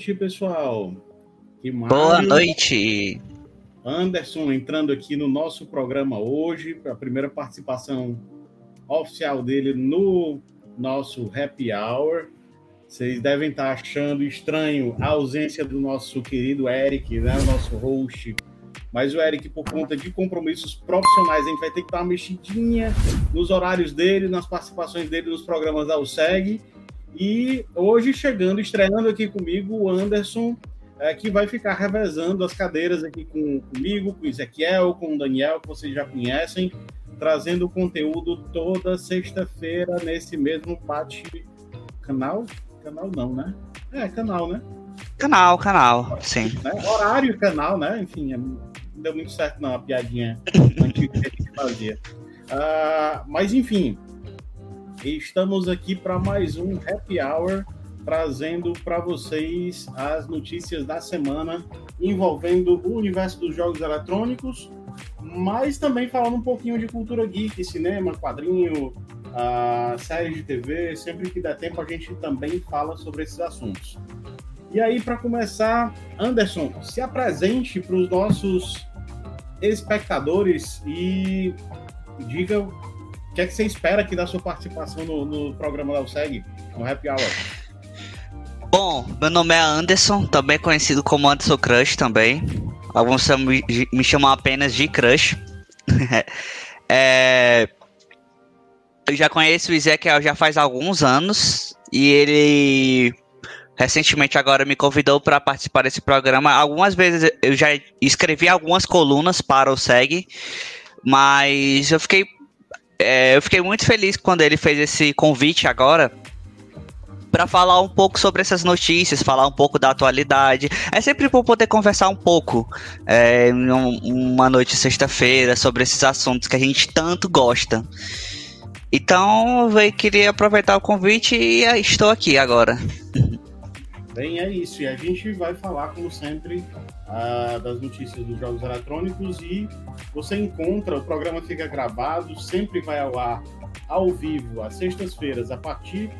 Boa noite, pessoal. Boa noite. Anderson entrando aqui no nosso programa hoje, a primeira participação oficial dele no nosso Happy Hour. Vocês devem estar achando estranho a ausência do nosso querido Eric, né, o nosso host. Mas o Eric, por conta de compromissos profissionais, a gente vai ter que dar uma mexidinha nos horários dele, nas participações dele nos programas da USEG. E hoje chegando, estreando aqui comigo, o Anderson, é, que vai ficar revezando as cadeiras aqui com, comigo, com o Ezequiel, com o Daniel, que vocês já conhecem, trazendo conteúdo toda sexta-feira nesse mesmo bate canal. Canal não, né? É, canal, né? Canal, canal, sim. Né? Horário, canal, né? Enfim, é, não deu muito certo não, a piadinha antiga que a gente fazia. Uh, mas enfim, estamos aqui para mais um Happy Hour, trazendo para vocês as notícias da semana envolvendo o universo dos jogos eletrônicos, mas também falando um pouquinho de cultura geek, cinema, quadrinho, uh, séries de TV, sempre que der tempo a gente também fala sobre esses assuntos. E aí, para começar, Anderson, se apresente para os nossos espectadores e diga o que é que você espera aqui da sua participação no, no programa da USEG, no Happy Hour. Bom, meu nome é Anderson, também conhecido como Anderson Crush também. Alguns me, chamam apenas de Crush. é, eu já conheço o Ezequiel já faz alguns anos e ele recentemente agora me convidou para participar desse programa. Algumas vezes eu já escrevi algumas colunas para o SEG, mas eu fiquei é, eu fiquei muito feliz quando ele fez esse convite agora para falar um pouco sobre essas notícias, falar um pouco da atualidade. É sempre bom poder conversar um pouco é, uma noite sexta-feira sobre esses assuntos que a gente tanto gosta. Então, eu queria aproveitar o convite e estou aqui agora. Bem, é isso. E a gente vai falar, como sempre, uh, das notícias dos jogos eletrônicos e você encontra, o programa fica gravado, sempre vai ao ar ao vivo, às sextas-feiras, a partir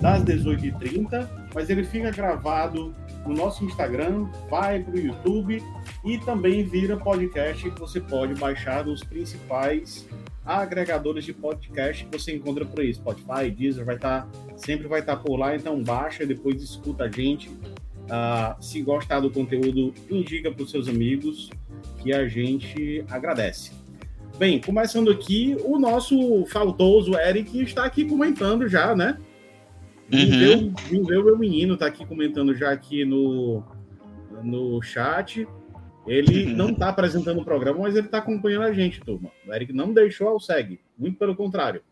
das 18h30, mas ele fica gravado no nosso Instagram, vai para o YouTube e também vira podcast que você pode baixar nos principais agregadores de podcast que você encontra por aí. Spotify, Deezer, vai estar, tá, sempre vai estar tá por lá, então baixa, depois escuta a gente. Uh, se gostar do conteúdo, indica para os seus amigos, que a gente agradece. Bem, começando aqui, o nosso faltoso Eric está aqui comentando já, né? Uhum. Viu, meu menino tá aqui comentando já aqui no, no chat. Ele uhum. não está apresentando o programa, mas ele está acompanhando a gente, turma. O Eric não deixou ao segue, muito pelo contrário.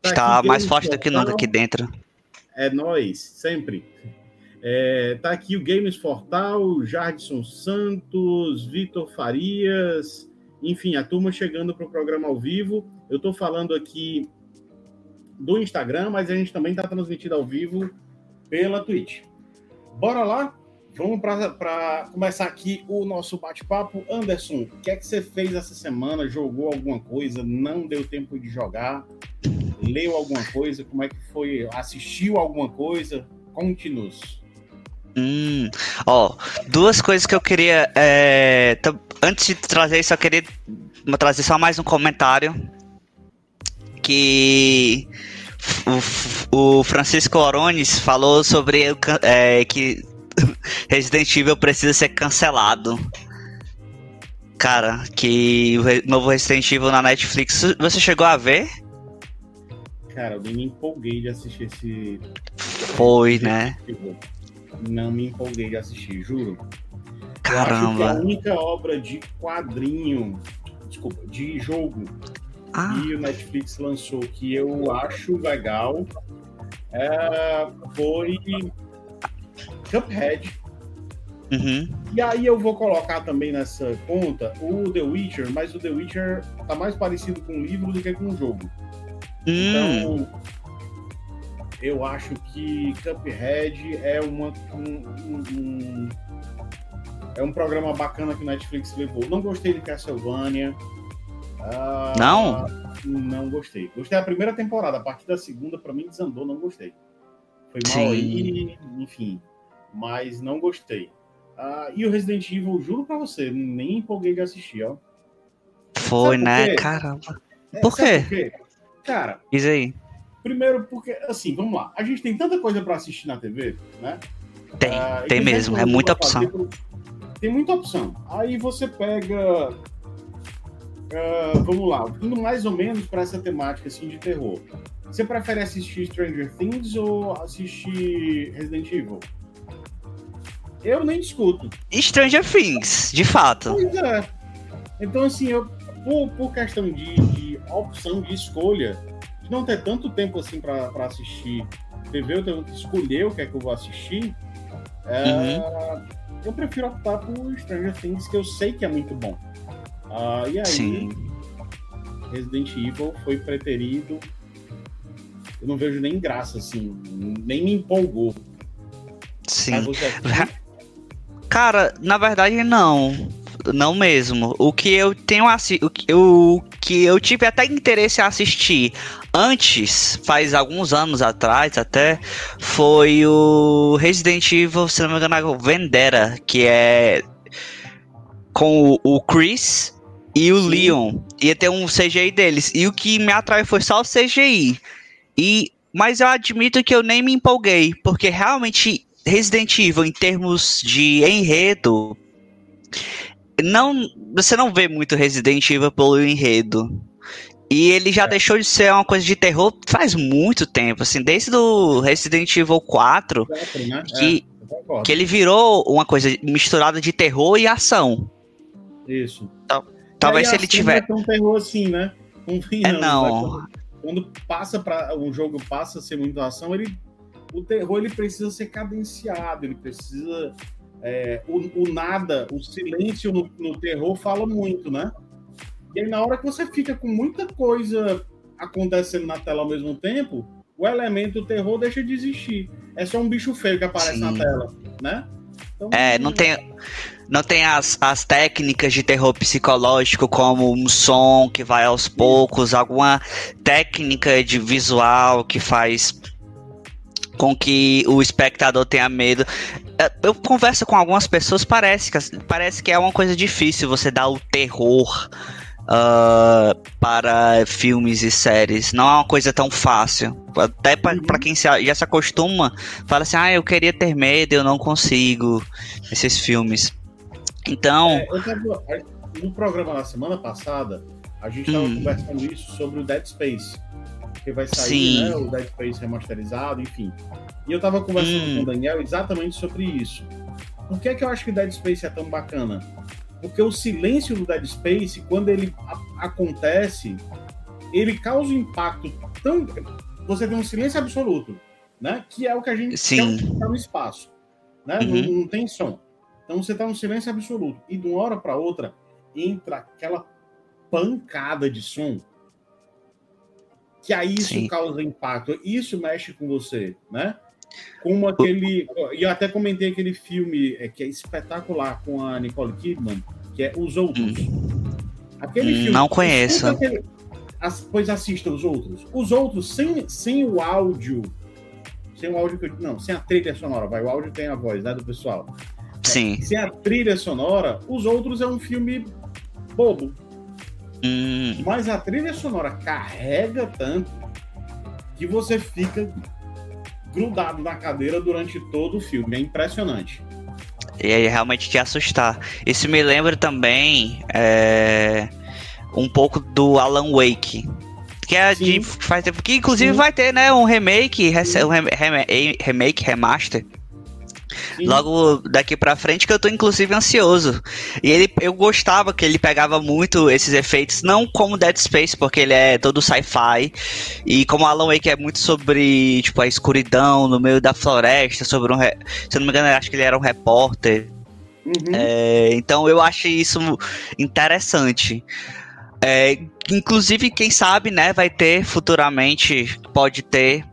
Tá Está mais forte do que nunca aqui dentro. É nós, sempre. É, tá aqui o Games Fortal, Jardson Santos, Vitor Farias, enfim, a turma chegando para o programa ao vivo. Eu estou falando aqui do Instagram, mas a gente também está transmitindo ao vivo pela Twitch. Bora lá? Vamos para começar aqui o nosso bate-papo. Anderson, o que é que você fez essa semana? Jogou alguma coisa? Não deu tempo de jogar? Leu alguma coisa? Como é que foi? Assistiu alguma coisa? Conte-nos. Hum, ó, duas coisas que eu queria. É, antes de trazer isso, eu queria trazer só mais um comentário. Que o, o Francisco Orones falou sobre é, que Resident Evil precisa ser cancelado. Cara, que o novo Resident Evil na Netflix, você chegou a ver? Cara, eu nem me empolguei de assistir esse. Foi, né? Não me empolguei de assistir, juro. Caramba. a única obra de quadrinho, desculpa, de jogo ah. que o Netflix lançou que eu acho legal é, foi Cuphead. Uhum. E aí eu vou colocar também nessa conta o The Witcher, mas o The Witcher tá mais parecido com um livro do que com um jogo. Hum. Então, eu acho que Cuphead é uma, um, um, é um programa bacana que o Netflix levou. Não gostei de Castlevania. Uh, não? Não gostei. Gostei da primeira temporada. A partir da segunda, para mim, desandou, não gostei. Foi mal Sim. aí, enfim. Mas não gostei. Uh, e o Resident Evil, juro pra você, nem empolguei de assistir, ó. Foi, né? Caramba. É, por quê? por quê? Cara. Diz aí. Primeiro, porque, assim, vamos lá. A gente tem tanta coisa para assistir na TV, né? Tem, uh, tem mesmo. É muita opção. Fazer, tem muita opção. Aí você pega. Uh, vamos lá, indo mais ou menos para essa temática assim, de terror. Você prefere assistir Stranger Things ou assistir Resident Evil? Eu nem discuto. Stranger Things, de fato. Pois é. Então, assim, eu, por, por questão de, de opção de escolha, de não ter tanto tempo assim para assistir TV, eu tenho que escolher o que é que eu vou assistir. É, uhum. Eu prefiro optar por Stranger Things, que eu sei que é muito bom. Uh, e aí, Sim. Resident Evil foi preterido. Eu não vejo nem graça, assim, nem me empolgou. Sim. Cara, na verdade, não não mesmo. O que eu tenho assim, o que eu, que eu tive até interesse em assistir antes, faz alguns anos atrás até, foi o Resident Evil, se não me engano, Vendetta, que é com o, Chris e o Sim. Leon. Ia ter um CGI deles. E o que me atraiu foi só o CGI. E, mas eu admito que eu nem me empolguei, porque realmente Resident Evil, em termos de enredo, não, você não vê muito Resident Evil pelo enredo. E ele já é. deixou de ser uma coisa de terror faz muito tempo, assim, desde o Resident Evil 4, né? que, é, que ele virou uma coisa misturada de terror e ação. Isso. Então, talvez se ele tiver. Não é tão terror assim, né? é não. Né? Quando passa para um jogo passa a ser muito ação, ele o terror ele precisa ser cadenciado, ele precisa é, o, o, nada, o silêncio no, no, terror fala muito, né? E aí, na hora que você fica com muita coisa acontecendo na tela ao mesmo tempo, o elemento terror deixa de existir. É só um bicho feio que aparece Sim. na tela, né? Então, é, não tem, não tem as, as técnicas de terror psicológico, como um som que vai aos poucos, alguma técnica de visual que faz com que o espectador tenha medo. É, eu converso com algumas pessoas, parece que, parece que é uma coisa difícil você dar o terror uh, para filmes e séries. Não é uma coisa tão fácil. Até para uhum. quem se, já se acostuma, fala assim: ah, eu queria ter medo, eu não consigo. Esses filmes. Então. É, tava, no programa da semana passada, a gente estava hum. conversando isso sobre o Dead Space porque vai sair né, o Dead Space remasterizado, enfim. E eu tava conversando hum. com o Daniel exatamente sobre isso. Por que, é que eu acho que Dead Space é tão bacana? Porque o silêncio do Dead Space, quando ele acontece, ele causa um impacto tão. Você tem um silêncio absoluto, né? Que é o que a gente Sim. quer tá no espaço. Né? Uhum. Não, não, tem som. Então você tá num silêncio absoluto. E de uma hora para outra entra aquela pancada de som que aí isso Sim. causa impacto, isso mexe com você, né? Como aquele. E eu até comentei aquele filme é, que é espetacular com a Nicole Kidman, que é Os Outros. Hum. Aquele hum, filme. Não conheço. Aquele, pois assista os outros. Os outros, sem, sem o áudio. Sem o áudio que eu, Não, sem a trilha sonora, vai. O áudio tem a voz, né, do pessoal. Sim. É, sem a trilha sonora, os outros é um filme bobo. Hum. Mas a trilha sonora carrega tanto que você fica grudado na cadeira durante todo o filme. É impressionante. E aí realmente te assustar. Isso me lembra também é, um pouco do Alan Wake. Que é Sim. de faz tempo. Que inclusive Sim. vai ter, né? Um remake, um remake, remaster Sim. logo daqui pra frente, que eu tô inclusive ansioso. E ele, eu gostava que ele pegava muito esses efeitos, não como Dead Space, porque ele é todo sci-fi, e como Alan Wake é muito sobre, tipo, a escuridão no meio da floresta, sobre um, se eu não me engano, acho que ele era um repórter. Uhum. É, então eu acho isso interessante. É, inclusive, quem sabe, né, vai ter futuramente, pode ter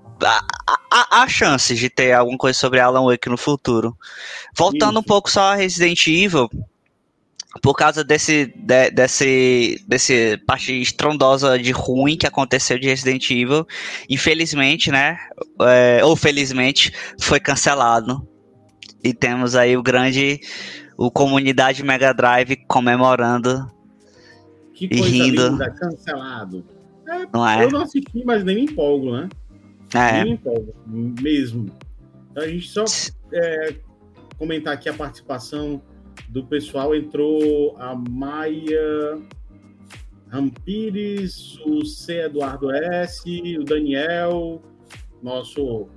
há, há chances de ter alguma coisa sobre Alan Wake no futuro. Voltando Isso. um pouco só a Resident Evil, por causa desse, de, desse, desse parte estrondosa de ruim que aconteceu de Resident Evil, infelizmente, né, é, ou felizmente, foi cancelado. E temos aí o grande, o comunidade Mega Drive comemorando que coisa e rindo. linda, cancelado. É, não é? Eu não assisti, mas nem me empolgo, né? É. Mesmo. Então, a gente só é, comentar aqui a participação do pessoal. Entrou a Maia Rampires, o C. Eduardo S., o Daniel, nosso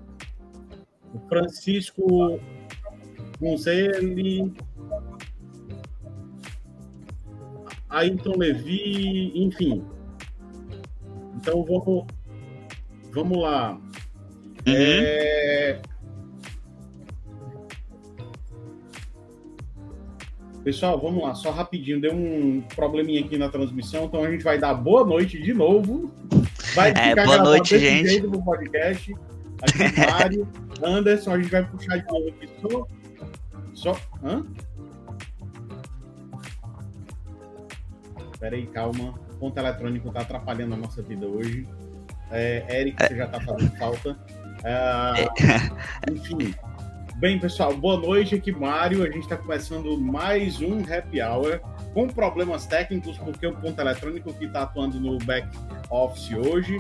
o Francisco Gonzele, Ayrton Levi, enfim. Então vamos, vamos lá. Uhum. É... Pessoal, vamos lá, só rapidinho, deu um probleminha aqui na transmissão, então a gente vai dar boa noite de novo. Vai é, ficar boa noite, gente. no podcast. Aqui, Mário, Anderson, a gente vai puxar de novo aqui só. Só. Hã? Pera aí, calma. O ponto eletrônico tá atrapalhando a nossa vida hoje. É, Eric, você já tá fazendo falta. É, enfim. Bem, pessoal, boa noite aqui, Mário. A gente está começando mais um Happy Hour com problemas técnicos, porque o ponto eletrônico que está atuando no back office hoje.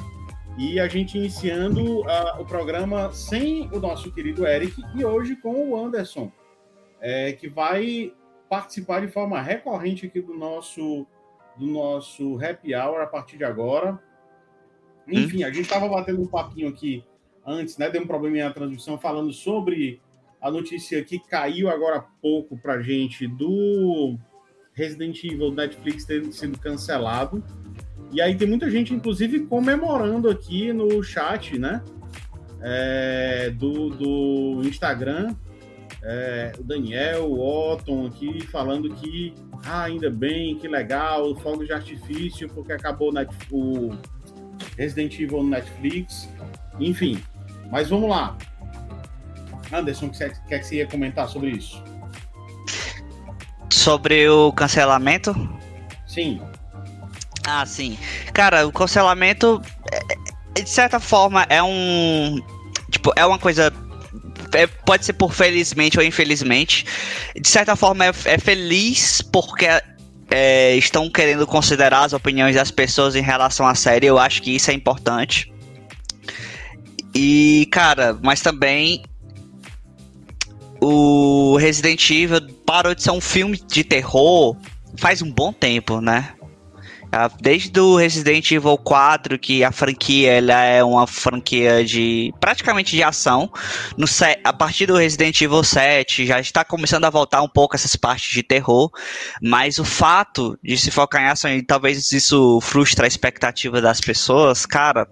E a gente iniciando uh, o programa sem o nosso querido Eric e hoje com o Anderson, é, que vai participar de forma recorrente aqui do nosso, do nosso Happy Hour a partir de agora. Enfim, hum. a gente estava batendo um papinho aqui antes, né? Deu um probleminha na transmissão falando sobre a notícia que caiu agora há pouco para gente do Resident Evil Netflix tendo sido cancelado. E aí tem muita gente, inclusive, comemorando aqui no chat, né? É, do, do Instagram. É, o Daniel, o Otton aqui falando que ah, ainda bem, que legal, fogo de artifício, porque acabou o Resident Evil no Netflix. Enfim, mas vamos lá. Anderson, o que você quer que você ia comentar sobre isso? Sobre o cancelamento? Sim. Ah, sim. Cara, o cancelamento, é, de certa forma, é um. Tipo, é uma coisa. É, pode ser por felizmente ou infelizmente. De certa forma, é, é feliz porque é, estão querendo considerar as opiniões das pessoas em relação à série. Eu acho que isso é importante. E, cara, mas também o Resident Evil parou de ser um filme de terror faz um bom tempo, né? Ah, desde o Resident Evil 4, que a franquia ela é uma franquia de praticamente de ação, no a partir do Resident Evil 7 já está começando a voltar um pouco essas partes de terror, mas o fato de se focar em ação e talvez isso frustre a expectativa das pessoas, cara,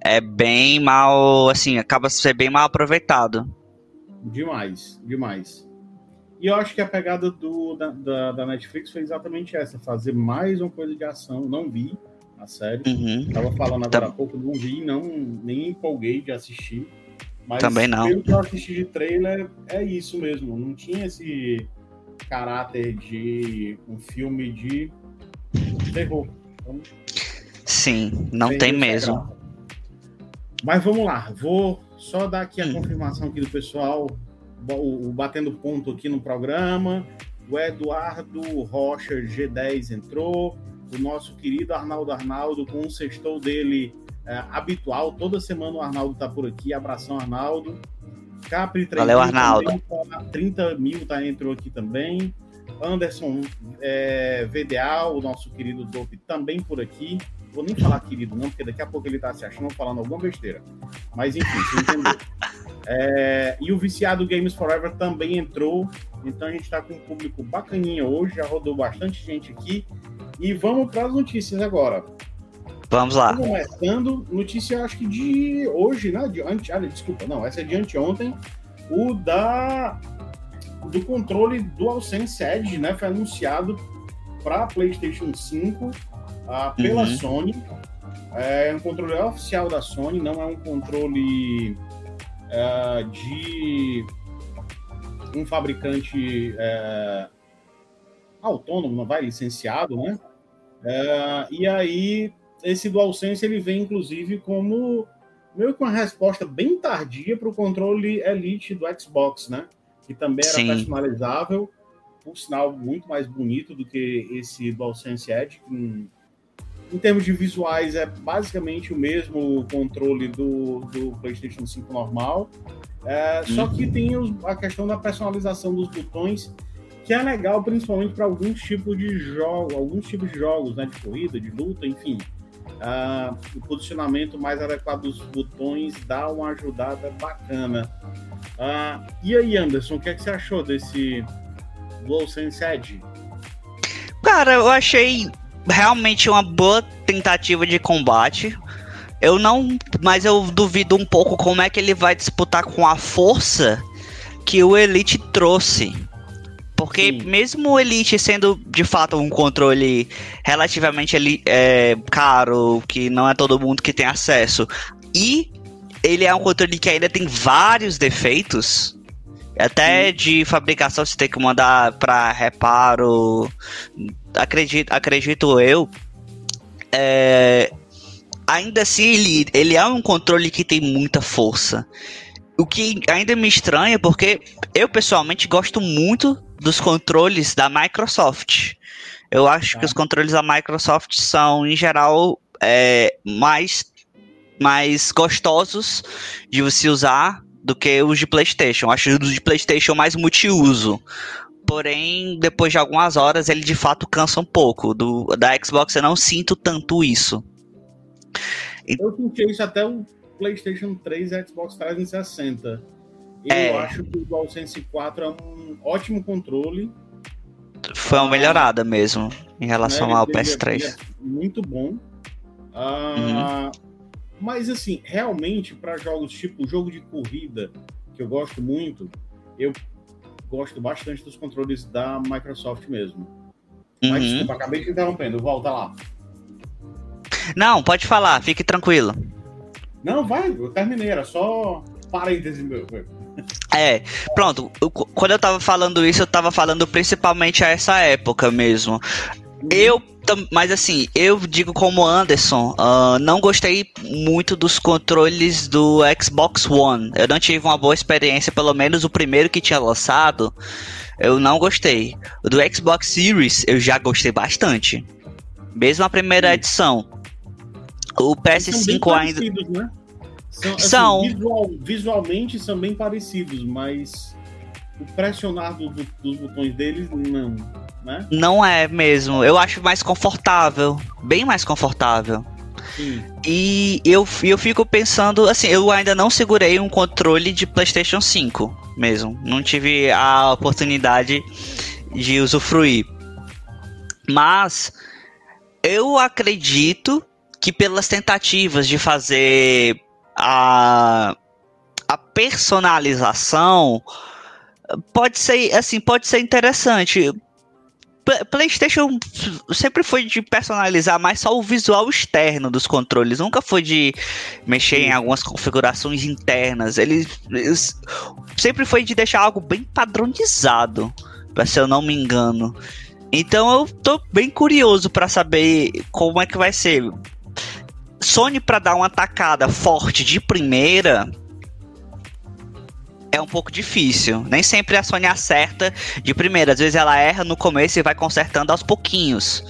é bem mal, assim, acaba ser bem mal aproveitado. Demais, demais. E eu acho que a pegada do, da, da, da, Netflix foi exatamente essa: fazer mais uma coisa de ação. Não vi a série. Uhum. Tava falando agora há pouco, não vi, não, nem empolguei de assistir. Mas Também não. pelo que eu assisti de trailer, é isso mesmo. Não tinha esse caráter de um filme de terror. Então, Sim, não tem mesmo. Mas vamos lá, vou só dar aqui a hum. confirmação aqui do pessoal, o, o, batendo ponto aqui no programa. O Eduardo Rocha G10 entrou. O nosso querido Arnaldo Arnaldo com o sextou dele é, habitual. Toda semana o Arnaldo tá por aqui. Abração, Arnaldo. Capri 3 Valeu, Arnaldo. Também, 30 mil tá, entrou aqui também. Anderson é, VDA, o nosso querido Dope, também por aqui. Vou nem falar querido, não, porque daqui a pouco ele tá se achando falando alguma besteira. Mas enfim, você entendeu. É, e o Viciado Games Forever também entrou. Então a gente está com um público bacaninha hoje, já rodou bastante gente aqui. E vamos para as notícias agora. Vamos lá. Começando, notícia acho que de hoje, né? De ante, ah, desculpa, não, essa é de anteontem. O da do controle DualSense Edge, né? Foi anunciado para PlayStation 5 ah, pela uhum. Sony. É um controle oficial da Sony, não é um controle é, de um fabricante é, autônomo, não vai licenciado, né? É, e aí esse DualSense ele vem inclusive como meio que uma resposta bem tardia para o controle Elite do Xbox, né? que também era Sim. personalizável, por sinal muito mais bonito do que esse DualSense Edge. Em termos de visuais, é basicamente o mesmo controle do, do PlayStation 5 normal, é, uhum. só que tem os, a questão da personalização dos botões, que é legal principalmente para alguns tipos de jogos, alguns tipos de jogos, né, de corrida, de luta, enfim. Uh, o posicionamento mais adequado dos botões dá uma ajudada bacana. Uh, e aí, Anderson, o que, é que você achou desse DualSense Edge? Cara, eu achei realmente uma boa tentativa de combate. Eu não. Mas eu duvido um pouco como é que ele vai disputar com a força que o Elite trouxe. Porque Sim. mesmo o Elite sendo de fato um controle relativamente é, caro, que não é todo mundo que tem acesso, e ele é um controle que ainda tem vários defeitos, até de fabricação você tem que mandar para reparo, acredito, acredito eu. É, ainda assim, ele, ele é um controle que tem muita força. O que ainda me estranha, porque eu pessoalmente gosto muito dos controles da Microsoft. Eu acho que os controles da Microsoft são, em geral, é, mais, mais gostosos de você usar do que os de PlayStation. Acho os de PlayStation mais multiuso. Porém, depois de algumas horas, ele de fato cansa um pouco. Do, da Xbox eu não sinto tanto isso. Eu senti isso até o PlayStation 3 e Xbox 360. Eu é... acho que o DualSense 4 é um ótimo controle. Foi uma melhorada mesmo em relação né? ao PS3. É muito bom. Uh, uhum. Mas assim, realmente para jogos tipo jogo de corrida, que eu gosto muito, eu gosto bastante dos controles da Microsoft mesmo. Uhum. Mas desculpa, acabei te interrompendo, volta lá. Não, pode falar, fique tranquilo. Não, vai, eu terminei, era só parêntese meu. É, pronto. Quando eu tava falando isso, eu tava falando principalmente a essa época mesmo. Eu, mas assim, eu digo como Anderson, uh, não gostei muito dos controles do Xbox One. Eu não tive uma boa experiência, pelo menos o primeiro que tinha lançado, eu não gostei. O do Xbox Series, eu já gostei bastante. Mesmo a primeira edição. O PS5 ainda. Né? São, assim, são. Visual, visualmente são bem parecidos, mas o pressionar do, do, dos botões deles, não. Né? Não é mesmo. Eu acho mais confortável. Bem mais confortável. Sim. E eu, eu fico pensando, assim, eu ainda não segurei um controle de PlayStation 5 mesmo. Não tive a oportunidade de usufruir. Mas eu acredito que pelas tentativas de fazer a, a personalização pode ser assim pode ser interessante PlayStation sempre foi de personalizar mais só o visual externo dos controles, nunca foi de mexer em algumas configurações internas. Ele, sempre foi de deixar algo bem padronizado, para se eu não me engano. Então eu tô bem curioso para saber como é que vai ser. Sony para dar uma tacada forte de primeira é um pouco difícil. Nem sempre a Sony acerta de primeira. Às vezes ela erra no começo e vai consertando aos pouquinhos.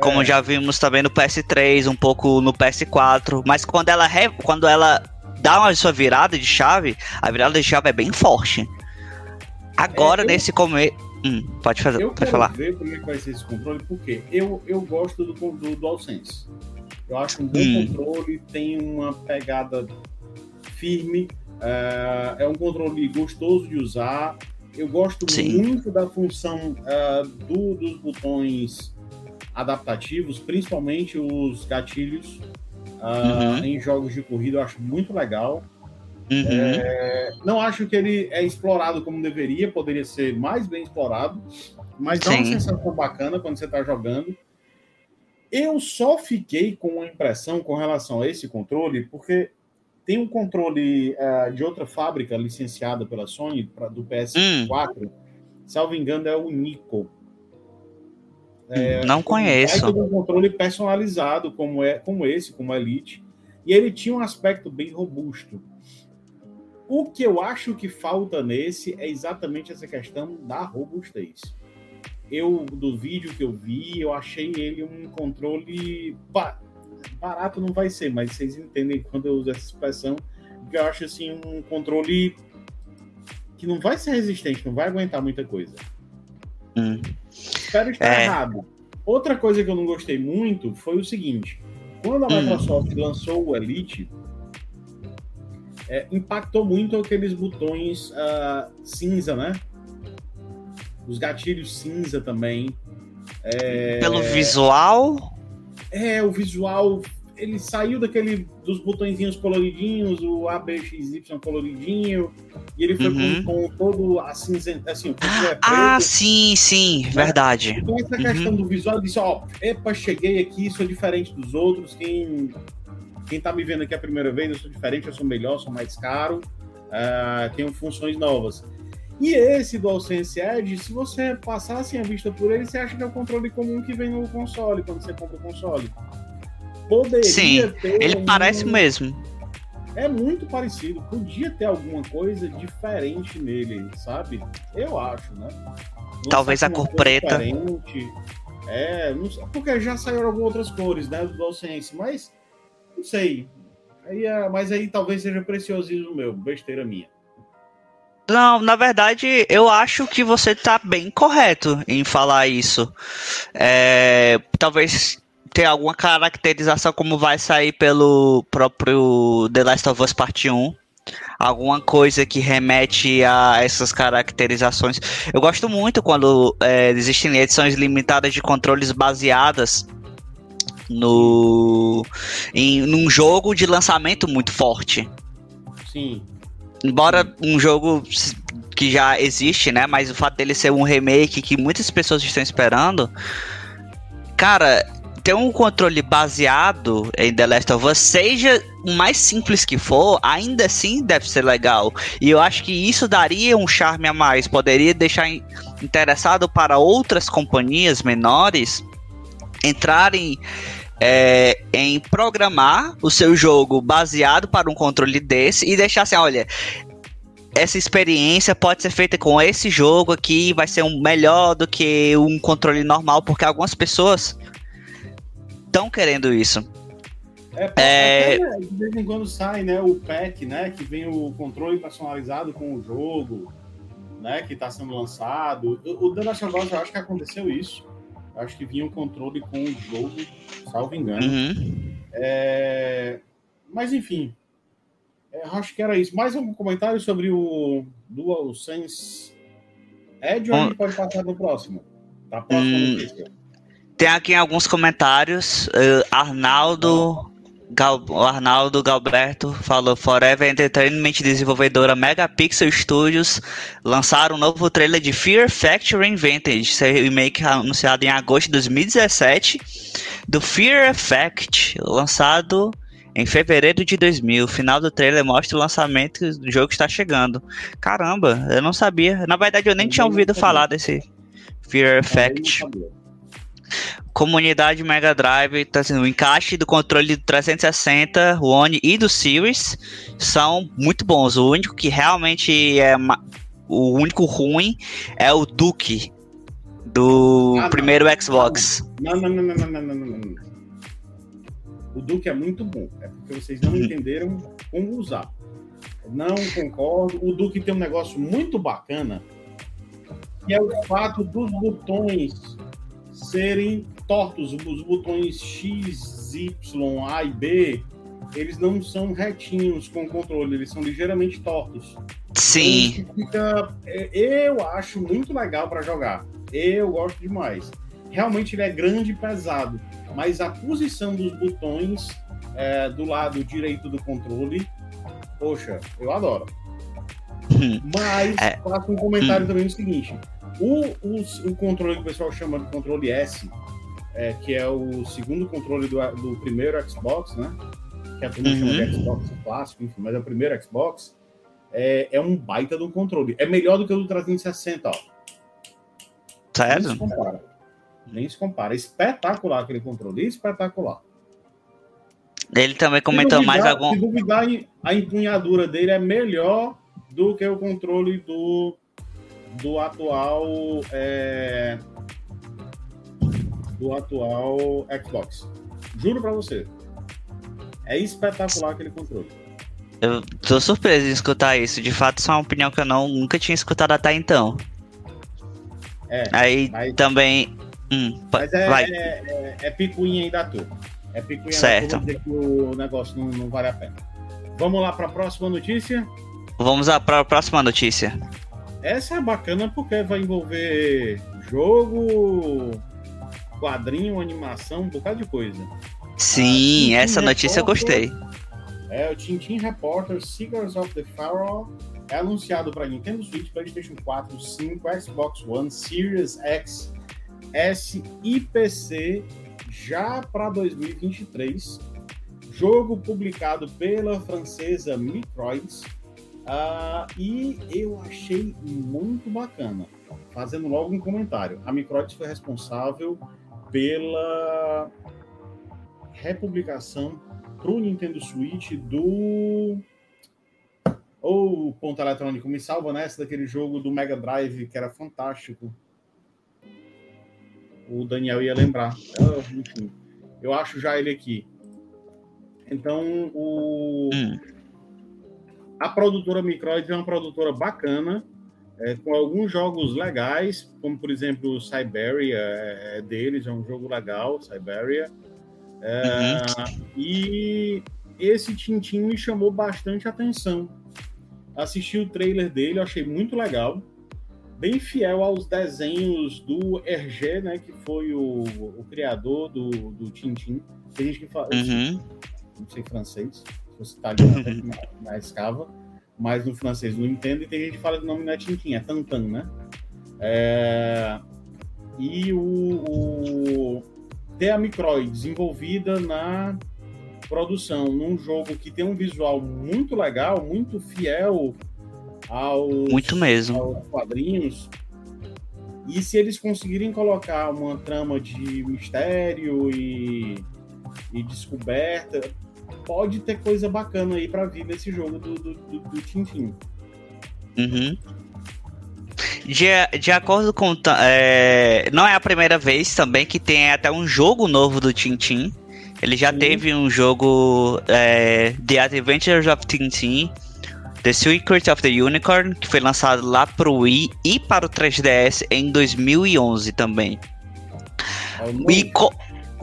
Como é. já vimos também no PS3, um pouco no PS4. Mas quando ela, re... quando ela dá uma sua virada de chave, a virada de chave é bem forte. Agora, é, eu... nesse começo. Hum, pode fazer, eu pode quero falar. ver como é que vai ser esse controle, porque eu, eu gosto do, do DualSense. Eu acho um bom hum. controle, tem uma pegada firme. Uh, é um controle gostoso de usar. Eu gosto Sim. muito da função uh, do, dos botões adaptativos, principalmente os gatilhos uh, uhum. em jogos de corrida. Eu acho muito legal. Uhum. É, não acho que ele é explorado como deveria, poderia ser mais bem explorado, mas dá Sim. uma sensação bacana quando você está jogando. Eu só fiquei com uma impressão com relação a esse controle, porque tem um controle uh, de outra fábrica licenciada pela Sony pra, do PS4, hum. salvo engano, é o Nico. É, não conheço. Um controle personalizado como é como esse, como Elite, e ele tinha um aspecto bem robusto. O O que eu acho que falta nesse é exatamente essa questão da robustez. Eu, do vídeo que eu vi, eu achei ele um controle barato não vai ser, mas vocês entendem quando eu uso essa expressão, que eu acho assim um controle que não vai ser resistente, não vai aguentar muita coisa. Hum. Espero estar é. errado. Outra coisa que eu não gostei muito foi o seguinte: quando a hum. Microsoft hum. lançou o Elite, é, impactou muito aqueles botões uh, cinza, né? Os gatilhos cinza também. É... Pelo visual? É, o visual. Ele saiu daquele dos botõezinhos coloridinhos, o ABXY coloridinho, e ele foi uhum. com, com, todo assim, assim o ah, é ah, sim, sim, né? verdade. Então essa questão uhum. do visual disse, ó, epa, cheguei aqui, sou diferente dos outros, quem quem tá me vendo aqui a primeira vez, eu sou diferente, eu sou melhor, sou mais caro, uh, tenho funções novas. E esse DualSense Edge, se você passar assim a vista por ele, você acha que é o controle comum que vem no console, quando você compra o console. Poderia Sim, ele um... parece mesmo. É muito parecido. Podia ter alguma coisa diferente nele, sabe? Eu acho, né? Não Talvez a cor preta. Diferente. É, não sei, porque já saíram algumas outras cores, né, do DualSense, mas não sei. Aí, é, mas aí talvez seja preciosismo meu, besteira minha. Não, na verdade, eu acho que você está bem correto em falar isso. É, talvez ter alguma caracterização como vai sair pelo próprio The Last of Us Part 1. Alguma coisa que remete a essas caracterizações. Eu gosto muito quando é, existem edições limitadas de controles baseadas no em num jogo de lançamento muito forte. Sim. Embora um jogo que já existe, né, mas o fato dele ser um remake que muitas pessoas estão esperando, cara, ter um controle baseado em The Last of Us, seja o mais simples que for, ainda assim deve ser legal. E eu acho que isso daria um charme a mais, poderia deixar interessado para outras companhias menores entrarem é, em programar o seu jogo baseado para um controle desse e deixar assim, olha, essa experiência pode ser feita com esse jogo aqui, vai ser um melhor do que um controle normal, porque algumas pessoas estão querendo isso. É, é... Até, de vez em quando sai, né, o pack, né, que vem o controle personalizado com o jogo, né, que está sendo lançado. O, o The Last of Us, eu acho que aconteceu isso acho que vinha um controle com o jogo, salvo engano. Uhum. É... Mas enfim, é, acho que era isso. Mais algum comentário sobre o DualSense Edge ou a gente pode passar no próximo? Tá próximo hum, Tem aqui alguns comentários. Uh, Arnaldo. Gal, o Arnaldo Galberto falou: Forever Entertainment, desenvolvedora Megapixel Studios, lançaram um novo trailer de Fear Factory Vintage, seu remake anunciado em agosto de 2017, do Fear Effect, lançado em fevereiro de 2000. O final do trailer mostra o lançamento do jogo que está chegando. Caramba, eu não sabia. Na verdade, eu nem eu tinha ouvido falar desse Fear Effect comunidade Mega Drive, tá assim, o encaixe do controle do 360, One e do Series são muito bons. O único que realmente é o único ruim é o Duke do ah, primeiro não. Xbox. Não, não, não, não, não, não, não, não. O Duke é muito bom, é porque vocês não uhum. entenderam como usar. Não concordo. O Duke tem um negócio muito bacana, que é o fato dos botões serem tortos. Os botões X, Y, A e B, eles não são retinhos com o controle, eles são ligeiramente tortos. Sim. Então, fica, é, eu acho muito legal para jogar. Eu gosto demais. Realmente ele é grande e pesado, mas a posição dos botões é, do lado direito do controle, poxa, eu adoro. Hum. Mas é. faço um comentário hum. também no seguinte: o, o, o controle que o pessoal chama de controle S, é, que é o segundo controle do, do primeiro Xbox, né? Que a turma uhum. chama de. Xbox clássico, enfim, mas é o primeiro Xbox. É, é um baita do controle. É melhor do que o do 360, ó. Sério? Nem se compara. Nem se compara. Espetacular aquele controle, espetacular. Ele também comentou duvidar, mais algum. Se duvidar, a empunhadura dele é melhor do que o controle do, do atual é, do atual Xbox. Juro para você. É espetacular aquele controle. Eu tô surpreso em escutar isso. De fato, isso é uma opinião que eu não, nunca tinha escutado até então. É, Aí mas, também. Hum, mas é, vai. É, é, é picuinha aí da turma. É picuinha certo. da turma que o negócio não, não vale a pena. Vamos lá para a próxima notícia? Vamos para a próxima notícia. Essa é bacana porque vai envolver jogo, quadrinho, animação, um bocado de coisa. Sim, essa notícia eu gostei. É, o Tintin Reporter Secrets of the Pharaoh é anunciado para Nintendo Switch, PlayStation 4, 5, Xbox One, Series X, S e PC já para 2023. Jogo publicado pela francesa Microids. Uh, e eu achei muito bacana. Fazendo logo um comentário. A Microids foi responsável pela republicação para o Nintendo Switch do. Ou oh, ponto eletrônico, me salva nessa daquele jogo do Mega Drive que era fantástico. O Daniel ia lembrar. Eu, enfim, eu acho já ele aqui. Então, o... Hum. A produtora Microid é uma produtora bacana, é, com alguns jogos legais, como por exemplo Siberia é, é deles, é um jogo legal, Siberia. É, uhum. E esse Tintin me chamou bastante atenção. Assisti o trailer dele, achei muito legal. Bem fiel aos desenhos do Hergé, né? Que foi o, o criador do, do Tintin. Tem gente que fala. Uhum. Não sei francês, se você tá ali na, na escava, mas no francês não entendo, e tem gente que fala que o nome não é Tintin, é Tantan, né? É, e o, o, ter a na produção, num jogo que tem um visual muito legal, muito fiel aos, muito mesmo. aos quadrinhos. E se eles conseguirem colocar uma trama de mistério e, e descoberta, pode ter coisa bacana aí para vir nesse jogo do, do, do, do Tintin. Uhum. De, de acordo com. É, não é a primeira vez também que tem até um jogo novo do Tintin. Ele já Sim. teve um jogo é, The Adventures of Tintin, The Secret of the Unicorn, que foi lançado lá para o Wii e para o 3DS em 2011 também. E co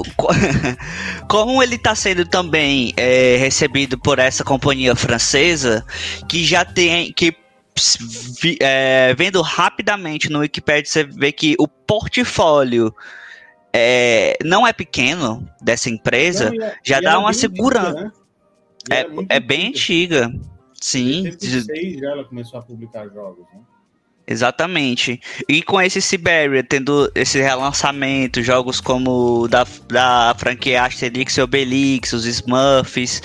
como ele está sendo também é, recebido por essa companhia francesa, que já tem, que é, vendo rapidamente no Wikipedia, você vê que o portfólio é, não é pequeno dessa empresa, não, é, já dá uma segurança. Antiga, né? É, é bem antiga. Sim. Em 2006 já ela começou a publicar jogos, né? Exatamente. E com esse Siberia tendo esse relançamento, jogos como da, da franquia Asterix e Obelix, os Smurfs,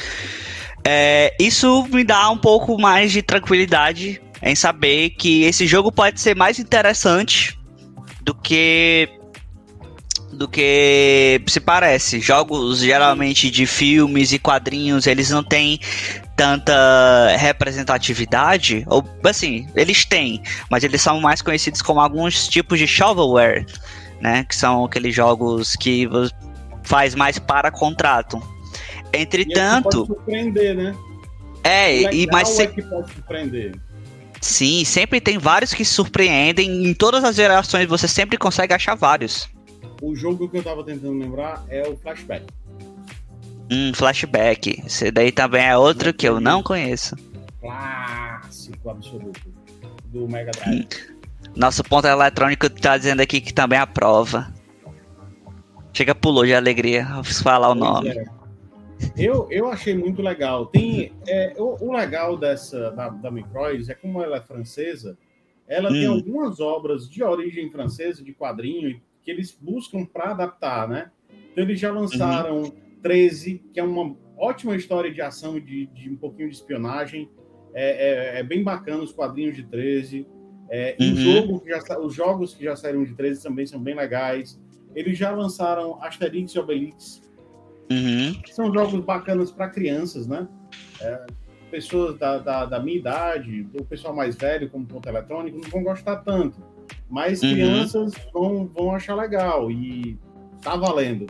é, isso me dá um pouco mais de tranquilidade em saber que esse jogo pode ser mais interessante do que do que se parece. Jogos geralmente de filmes e quadrinhos, eles não têm tanta representatividade, ou assim, eles têm, mas eles são mais conhecidos como alguns tipos de shovelware, né, que são aqueles jogos que faz mais para contrato. Entretanto, e pode surpreender, né? É, e mas é que pode surpreender. Sim, sempre tem vários que surpreendem. Em todas as gerações você sempre consegue achar vários. O jogo que eu tava tentando lembrar é o Flashback. Um flashback. Esse daí também é outro que eu não conheço. Clássico absoluto do Mega Drive. Nosso ponto eletrônico tá dizendo aqui que também aprova. Chega pulou de alegria falar o nome. É. Eu, eu achei muito legal. Tem é, o, o, legal dessa da, da Microids é como ela é francesa, ela hum. tem algumas obras de origem francesa, de quadrinho, que eles buscam para adaptar, né? Então eles já lançaram uhum. 13, que é uma ótima história de ação, de, de um pouquinho de espionagem. É, é, é, bem bacana os quadrinhos de 13. É, uhum. jogo já, os jogos que já saíram de 13 também são bem legais. Eles já lançaram Asterix e Obelix, Uhum. São jogos bacanas para crianças, né? É, pessoas da, da, da, minha idade, o pessoal mais velho, como ponto eletrônico, não vão gostar tanto. Mas uhum. crianças vão, vão achar legal e tá valendo.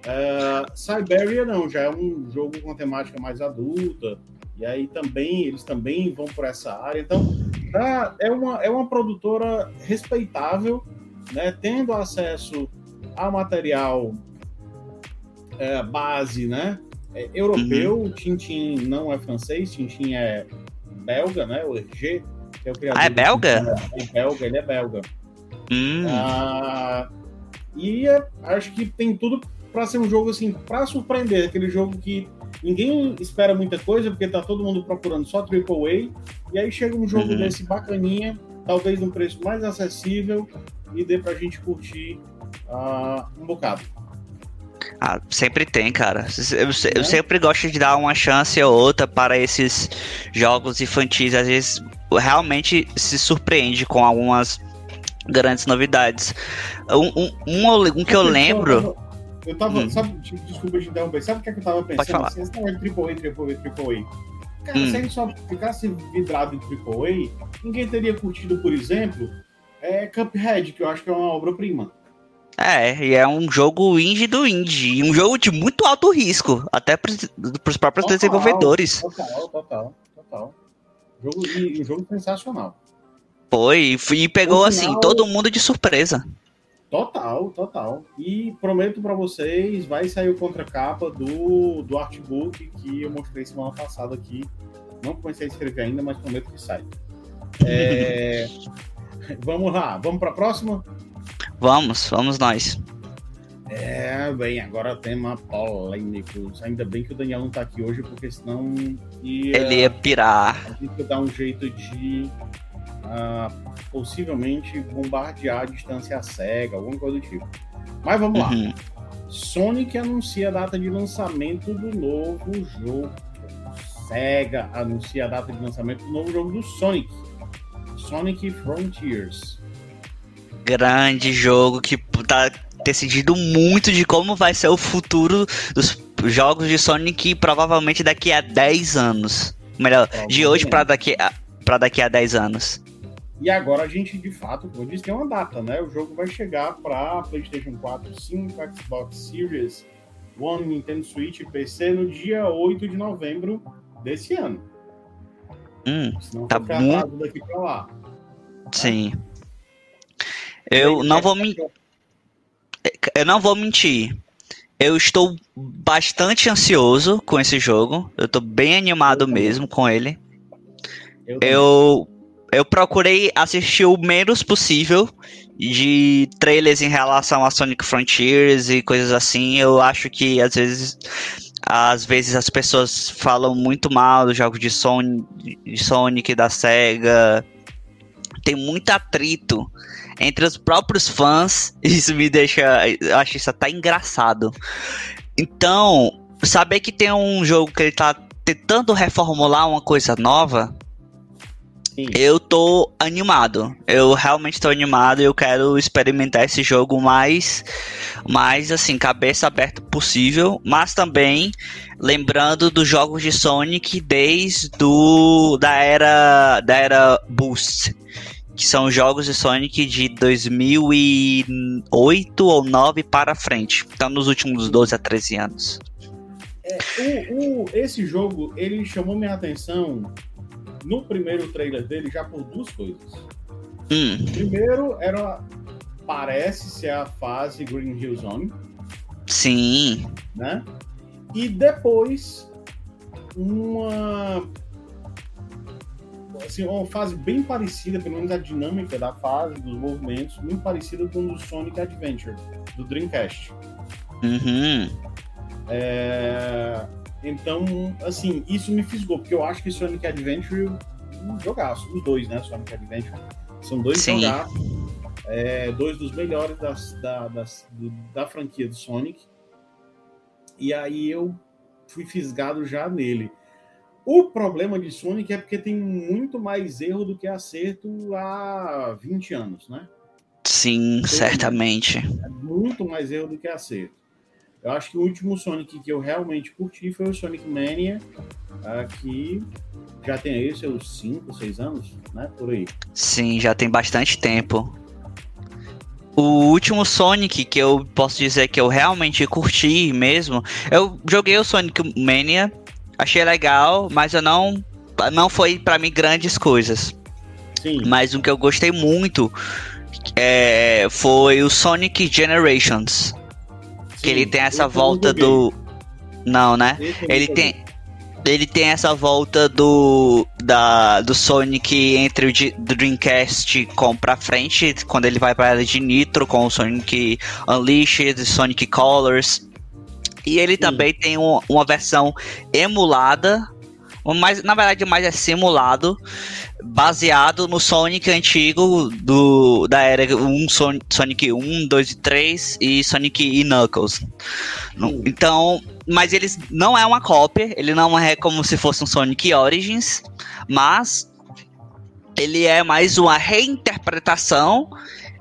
Uh, Siberia não, já é um jogo com temática mais adulta, e aí também eles também vão por essa área. Então, tá, é, uma, é uma produtora respeitável, né, tendo acesso a material é, base, né? É, europeu, uhum. Tintin não é francês, Tintin é belga, né? O Hergé, que é o criador. Ah, é belga? É belga, ele é belga. Hum. Ah, e é, acho que tem tudo para ser um jogo assim, para surpreender, aquele jogo que ninguém espera muita coisa, porque tá todo mundo procurando só AAA, e aí chega um jogo uhum. desse bacaninha, talvez num preço mais acessível, e dê pra gente curtir uh, um bocado. Ah, sempre tem, cara. Eu, eu, sempre gosto de dar uma chance ou outra para esses jogos infantis. Às vezes realmente se surpreende com algumas grandes novidades. Um, um, um, um que eu lembro. Eu tava, hum. sabe, desculpa te interromper, sabe o que, é que eu tava pensando? Assim, negócio de AAA, AAA, AAA. Cara, hum. se a gente só ficasse vidrado em AAA, ninguém teria curtido, por exemplo, é Cuphead, que eu acho que é uma obra-prima. É, e é um jogo indie do indie. Um jogo de muito alto risco, até para os próprios total, desenvolvedores. Total, total, total. Jogo, um jogo sensacional. Foi, e pegou assim todo mundo de surpresa. Total, total. E prometo para vocês, vai sair o contracapa do, do artbook que eu mostrei semana passada aqui. Não comecei a escrever ainda, mas prometo que sai. É... vamos lá, vamos para a próxima? Vamos, vamos nós. É, bem, agora tema polêmico. Ainda bem que o Daniel não tá aqui hoje, porque senão ia, ele ia pirar. A gente ia dar um jeito de uh, possivelmente bombardear a distância cega, alguma coisa do tipo. Mas vamos uhum. lá. Sonic anuncia a data de lançamento do novo jogo. Sega anuncia a data de lançamento do novo jogo do Sonic. Sonic Frontiers grande jogo que tá decidido muito de como vai ser o futuro dos jogos de Sonic provavelmente daqui a 10 anos. Melhor, de hoje para daqui a para daqui a 10 anos. E agora a gente, de fato, eu disse é uma data, né? O jogo vai chegar para PlayStation 4, 5, Xbox Series One, Nintendo Switch e PC no dia 8 de novembro desse ano. Hum, Senão tá muito... daqui para lá. Sim. Eu não vou mentir. Eu não vou mentir. Eu estou bastante ansioso com esse jogo. Eu estou bem animado mesmo com ele. Eu, eu, procurei assistir o menos possível de trailers em relação a Sonic Frontiers e coisas assim. Eu acho que às vezes às vezes as pessoas falam muito mal dos jogos de Sonic, de Sonic da Sega. Tem muito atrito entre os próprios fãs. Isso me deixa. Eu acho isso até engraçado. Então, saber que tem um jogo que ele tá tentando reformular uma coisa nova. Sim. Eu tô animado. Eu realmente tô animado. Eu quero experimentar esse jogo mais, mais assim, cabeça aberta possível. Mas também lembrando dos jogos de Sonic desde do, da era da era Boost que são jogos de Sonic de 2008 ou 9 para frente. Então, nos últimos 12 a 13 anos. É, o, o, esse jogo, ele chamou minha atenção no primeiro trailer dele já por duas coisas. Hum. Primeiro, era parece ser a fase Green Hill Zone. Sim. Né? E depois, uma assim, uma fase bem parecida, pelo menos a dinâmica da fase, dos movimentos, muito parecida com o do Sonic Adventure, do Dreamcast. Uhum. É... Então, assim, isso me fisgou, porque eu acho que Sonic Adventure um jogaço, os dois, né? Sonic Adventure. São dois Sim. jogaços, é, dois dos melhores das, da, das, do, da franquia do Sonic. E aí eu fui fisgado já nele. O problema de Sonic é porque tem muito mais erro do que acerto há 20 anos, né? Sim, então, certamente. É muito mais erro do que acerto. Eu acho que o último Sonic que eu realmente curti foi o Sonic Mania, que já tem aí seus 5, 6 anos, né? Por aí. Sim, já tem bastante tempo. O último Sonic que eu posso dizer que eu realmente curti mesmo, eu joguei o Sonic Mania, achei legal, mas eu não não foi para mim grandes coisas. Sim. Mas o que eu gostei muito é, foi o Sonic Generations. Sim, que ele tem essa volta do. Não, né? Ele tem. Ele tem essa volta do da, do Sonic entre o do Dreamcast com pra frente, quando ele vai para ela de Nitro com o Sonic Unleashed, Sonic Colors. E ele Sim. também tem um, uma versão emulada mas na verdade mais é simulado, baseado no Sonic antigo do, da era 1, Sonic 1, 2 e 3 e Sonic e Knuckles. Então, mas eles não é uma cópia, ele não é como se fosse um Sonic Origins, mas ele é mais uma reinterpretação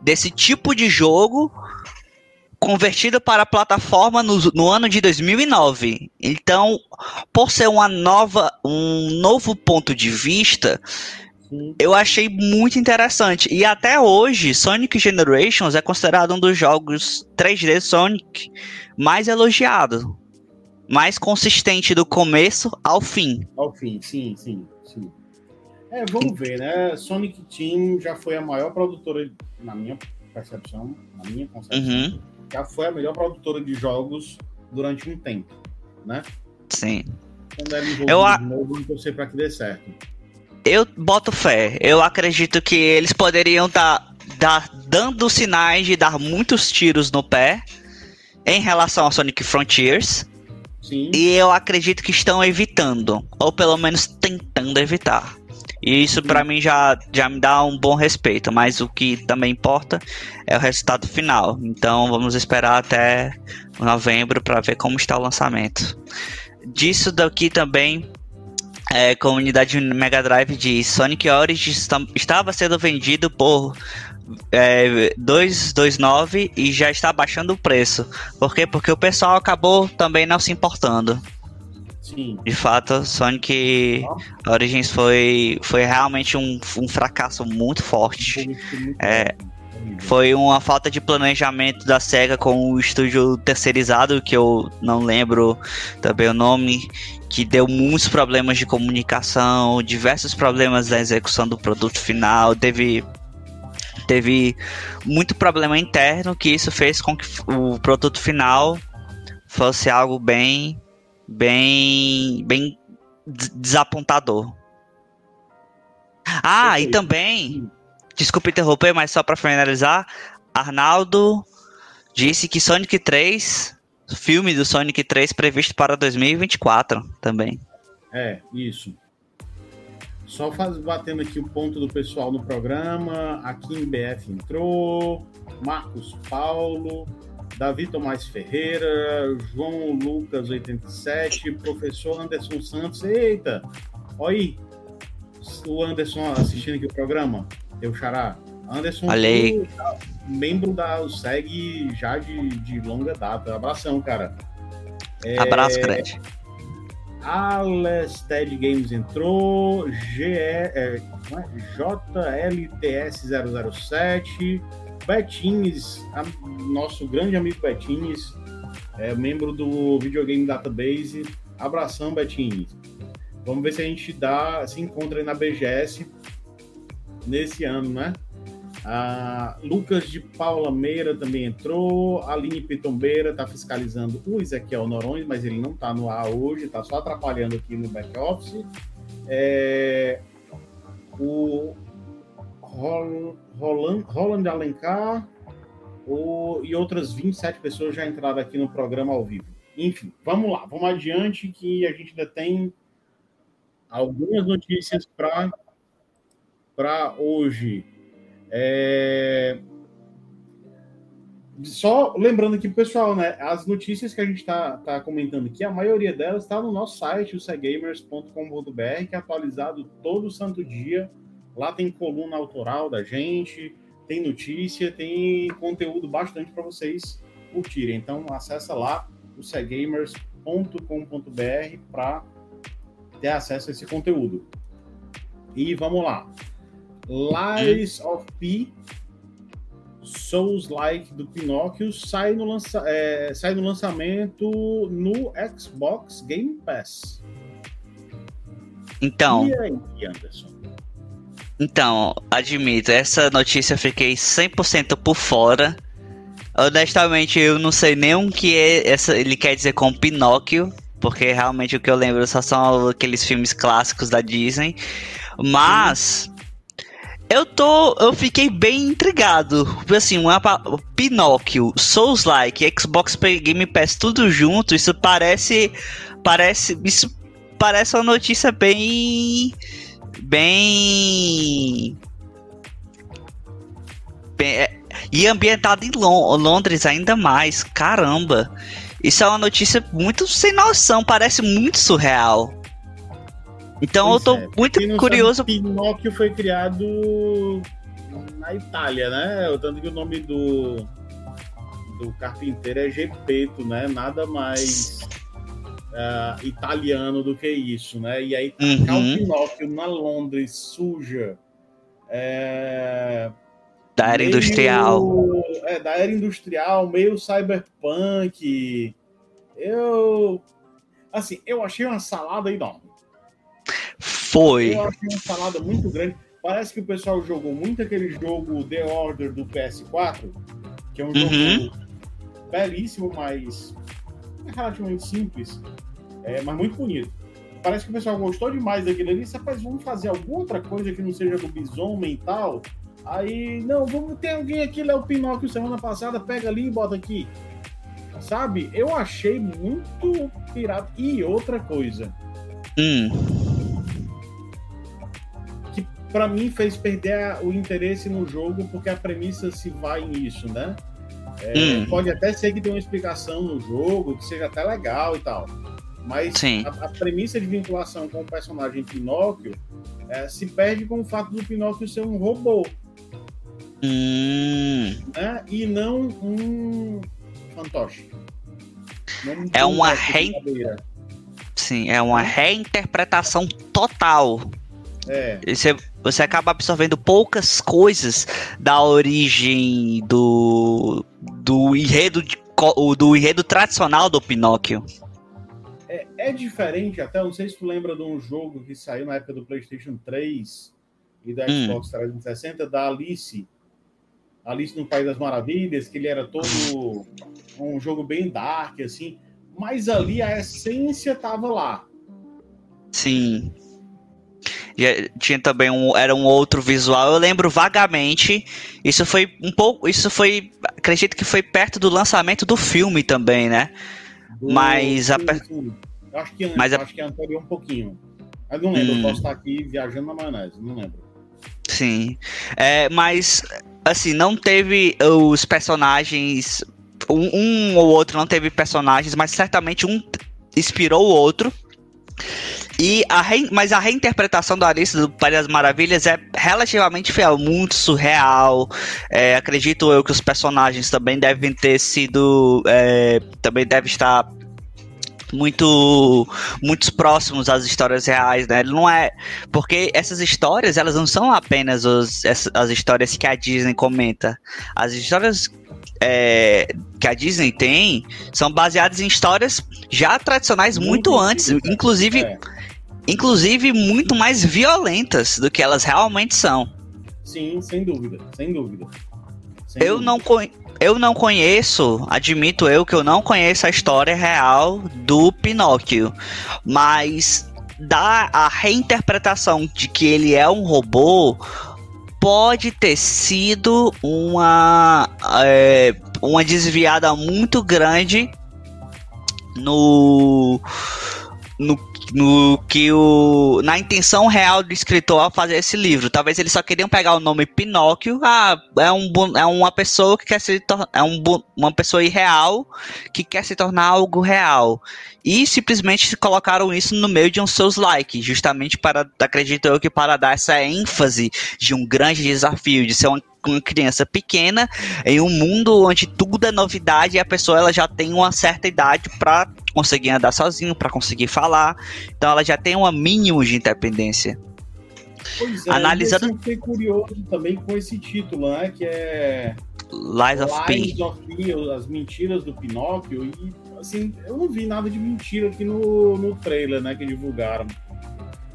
desse tipo de jogo convertido para a plataforma no, no, ano de 2009. Então, por ser uma nova, um novo ponto de vista. Eu achei muito interessante. E até hoje, Sonic Generations é considerado um dos jogos 3D Sonic mais elogiado, mais consistente do começo ao fim. Ao fim, sim, sim, sim. É, vamos ver, né? Sonic Team já foi a maior produtora, na minha percepção, na minha concepção. Uhum já foi a melhor produtora de jogos durante um tempo, né? Sim. Quando ela eu a... de novo, vamos torcer para que dê certo. Eu boto fé. Eu acredito que eles poderiam estar tá, dar, dando sinais de dar muitos tiros no pé em relação ao Sonic Frontiers. Sim. E eu acredito que estão evitando, ou pelo menos tentando evitar. E isso para mim já, já me dá um bom respeito, mas o que também importa é o resultado final. Então vamos esperar até novembro para ver como está o lançamento. Disso daqui também é, comunidade Mega Drive de Sonic Origins estava sendo vendido por é, 229 e já está baixando o preço. Por quê? Porque o pessoal acabou também não se importando. Sim. De fato, Sonic Origins foi, foi realmente um, um fracasso muito forte. É, foi uma falta de planejamento da SEGA com o estúdio terceirizado, que eu não lembro também o nome, que deu muitos problemas de comunicação, diversos problemas na execução do produto final, teve teve muito problema interno que isso fez com que o produto final fosse algo bem bem bem desapontador. Ah, e também, desculpe interromper, mas só para finalizar, Arnaldo disse que Sonic 3, filme do Sonic 3 previsto para 2024 também. É, isso. Só faz, batendo aqui o ponto do pessoal no programa. Aqui em BF entrou. Marcos Paulo. Davi Tomás Ferreira, João Lucas 87, professor Anderson Santos. Eita, olha aí, o Anderson assistindo aqui o programa, teu xará. Anderson, tu, membro da SEG já de, de longa data. Abração, cara. É, Abraço, grande. Alex Ted Games entrou, GE, é, é, JLTS 007, Betines, nosso grande amigo Betines, é membro do Videogame Database. Abração, Betines. Vamos ver se a gente dá, se encontra aí na BGS nesse ano, né? A Lucas de Paula Meira também entrou. A Aline Pitombeira está fiscalizando o Ezequiel Norões, mas ele não está no ar hoje, está só atrapalhando aqui no back-office. É... O Roland, Roland Alencar o, e outras 27 pessoas já entraram aqui no programa ao vivo. Enfim, vamos lá, vamos adiante que a gente ainda tem algumas notícias para hoje. É... Só lembrando aqui, pessoal, né? As notícias que a gente está tá comentando aqui, a maioria delas está no nosso site, o cegamers.com.br, que é atualizado todo santo dia Lá tem coluna autoral da gente, tem notícia, tem conteúdo bastante para vocês curtirem. Então acessa lá o cegamers.com.br para ter acesso a esse conteúdo. E vamos lá. Lies of P, Souls Like do Pinóquio sai no, lança, é, sai no lançamento no Xbox Game Pass. Então. E aí, Anderson? Então, admito, essa notícia eu fiquei 100% por fora. Honestamente, eu não sei nem o que é essa, ele quer dizer com Pinóquio, porque realmente o que eu lembro só são aqueles filmes clássicos da Disney. Mas eu tô, eu fiquei bem intrigado. Assim, uma Pinóquio, Souls Like, Xbox Game Pass tudo junto, isso parece parece isso parece uma notícia bem bem bem é, e ambientado em Londres ainda mais. Caramba. Isso é uma notícia muito sem noção, parece muito surreal. Então pois eu tô é. muito curioso. Sabe, Pinóquio foi criado na Itália, né? Tanto que o nome do, do carpinteiro é Gepeto, né? Nada mais uh, italiano do que isso, né? E aí uhum. o Pinóquio na Londres suja. É, da era meio, industrial. É, da era industrial, meio cyberpunk. Eu. Assim, eu achei uma salada enorme. Foi. Eu achei uma salada muito grande. Parece que o pessoal jogou muito aquele jogo The Order do PS4, que é um jogo uhum. belíssimo, mas relativamente simples, é, mas muito bonito. Parece que o pessoal gostou demais daquilo ali. Rapaz, vamos fazer alguma outra coisa que não seja do bison mental Aí, não, vamos ter alguém aqui, Léo Pinóquio, semana passada, pega ali e bota aqui. Sabe? Eu achei muito pirata. E outra coisa. Hum. Para mim fez perder o interesse no jogo, porque a premissa se vai nisso, né? É, hum. Pode até ser que tenha uma explicação no jogo, que seja até legal e tal. Mas a, a, premissa de vinculação com o personagem Pinóquio é, se perde com o fato do Pinóquio ser um robô. Hum. Né? E não um fantoche. Não é uma re... Sim, é uma reinterpretação total. É. Você, você acaba absorvendo poucas coisas da origem do, do enredo de, do enredo tradicional do Pinóquio. É, é, diferente, até não sei se tu lembra de um jogo que saiu na época do PlayStation 3 e da hum. Xbox 360 da Alice, Alice no País das Maravilhas, que ele era todo um jogo bem dark, assim, mas ali a essência tava lá. Sim. E é, tinha também um, era um outro visual. Eu lembro vagamente. Isso foi um pouco, isso foi, acredito que foi perto do lançamento do filme também, né? Do, mas a, acho que mas a, acho que é anterior um pouquinho. Mas não lembro, hum. eu posso estar aqui viajando na maionese, não lembro. Sim. É, mas assim, não teve os personagens. Um, um, ou outro não teve personagens, mas certamente um inspirou o outro. E a re... Mas a reinterpretação do Alice do País das Maravilhas é relativamente fiel, muito surreal. É, acredito eu que os personagens também devem ter sido. É, também devem estar muito muitos próximos às histórias reais, né? Ele não é porque essas histórias elas não são apenas os, as, as histórias que a Disney comenta. As histórias é, que a Disney tem são baseadas em histórias já tradicionais muito, muito antes, inclusive é. Inclusive muito mais violentas do que elas realmente são. Sim, sem dúvida, sem dúvida. Sem eu dúvida. não eu não conheço, admito eu que eu não conheço a história real do Pinóquio, mas da a reinterpretação de que ele é um robô pode ter sido uma é, uma desviada muito grande no no no que o na intenção real do escritor ao fazer esse livro. Talvez eles só queriam pegar o nome Pinóquio, ah, é, um, é uma pessoa que quer se é um, uma pessoa irreal que quer se tornar algo real. E simplesmente colocaram isso no meio de um seus likes, justamente para, acredito eu, que para dar essa ênfase de um grande desafio, de ser uma uma criança pequena em um mundo onde tudo é novidade e a pessoa ela já tem uma certa idade para conseguir andar sozinho, para conseguir falar. Então ela já tem um mínimo de independência. Pois é, Analisando... eu fiquei curioso também com esse título, né? Que é Lies of Lies P. of P, as mentiras do Pinóquio. E assim, eu não vi nada de mentira aqui no, no trailer, né? Que divulgaram.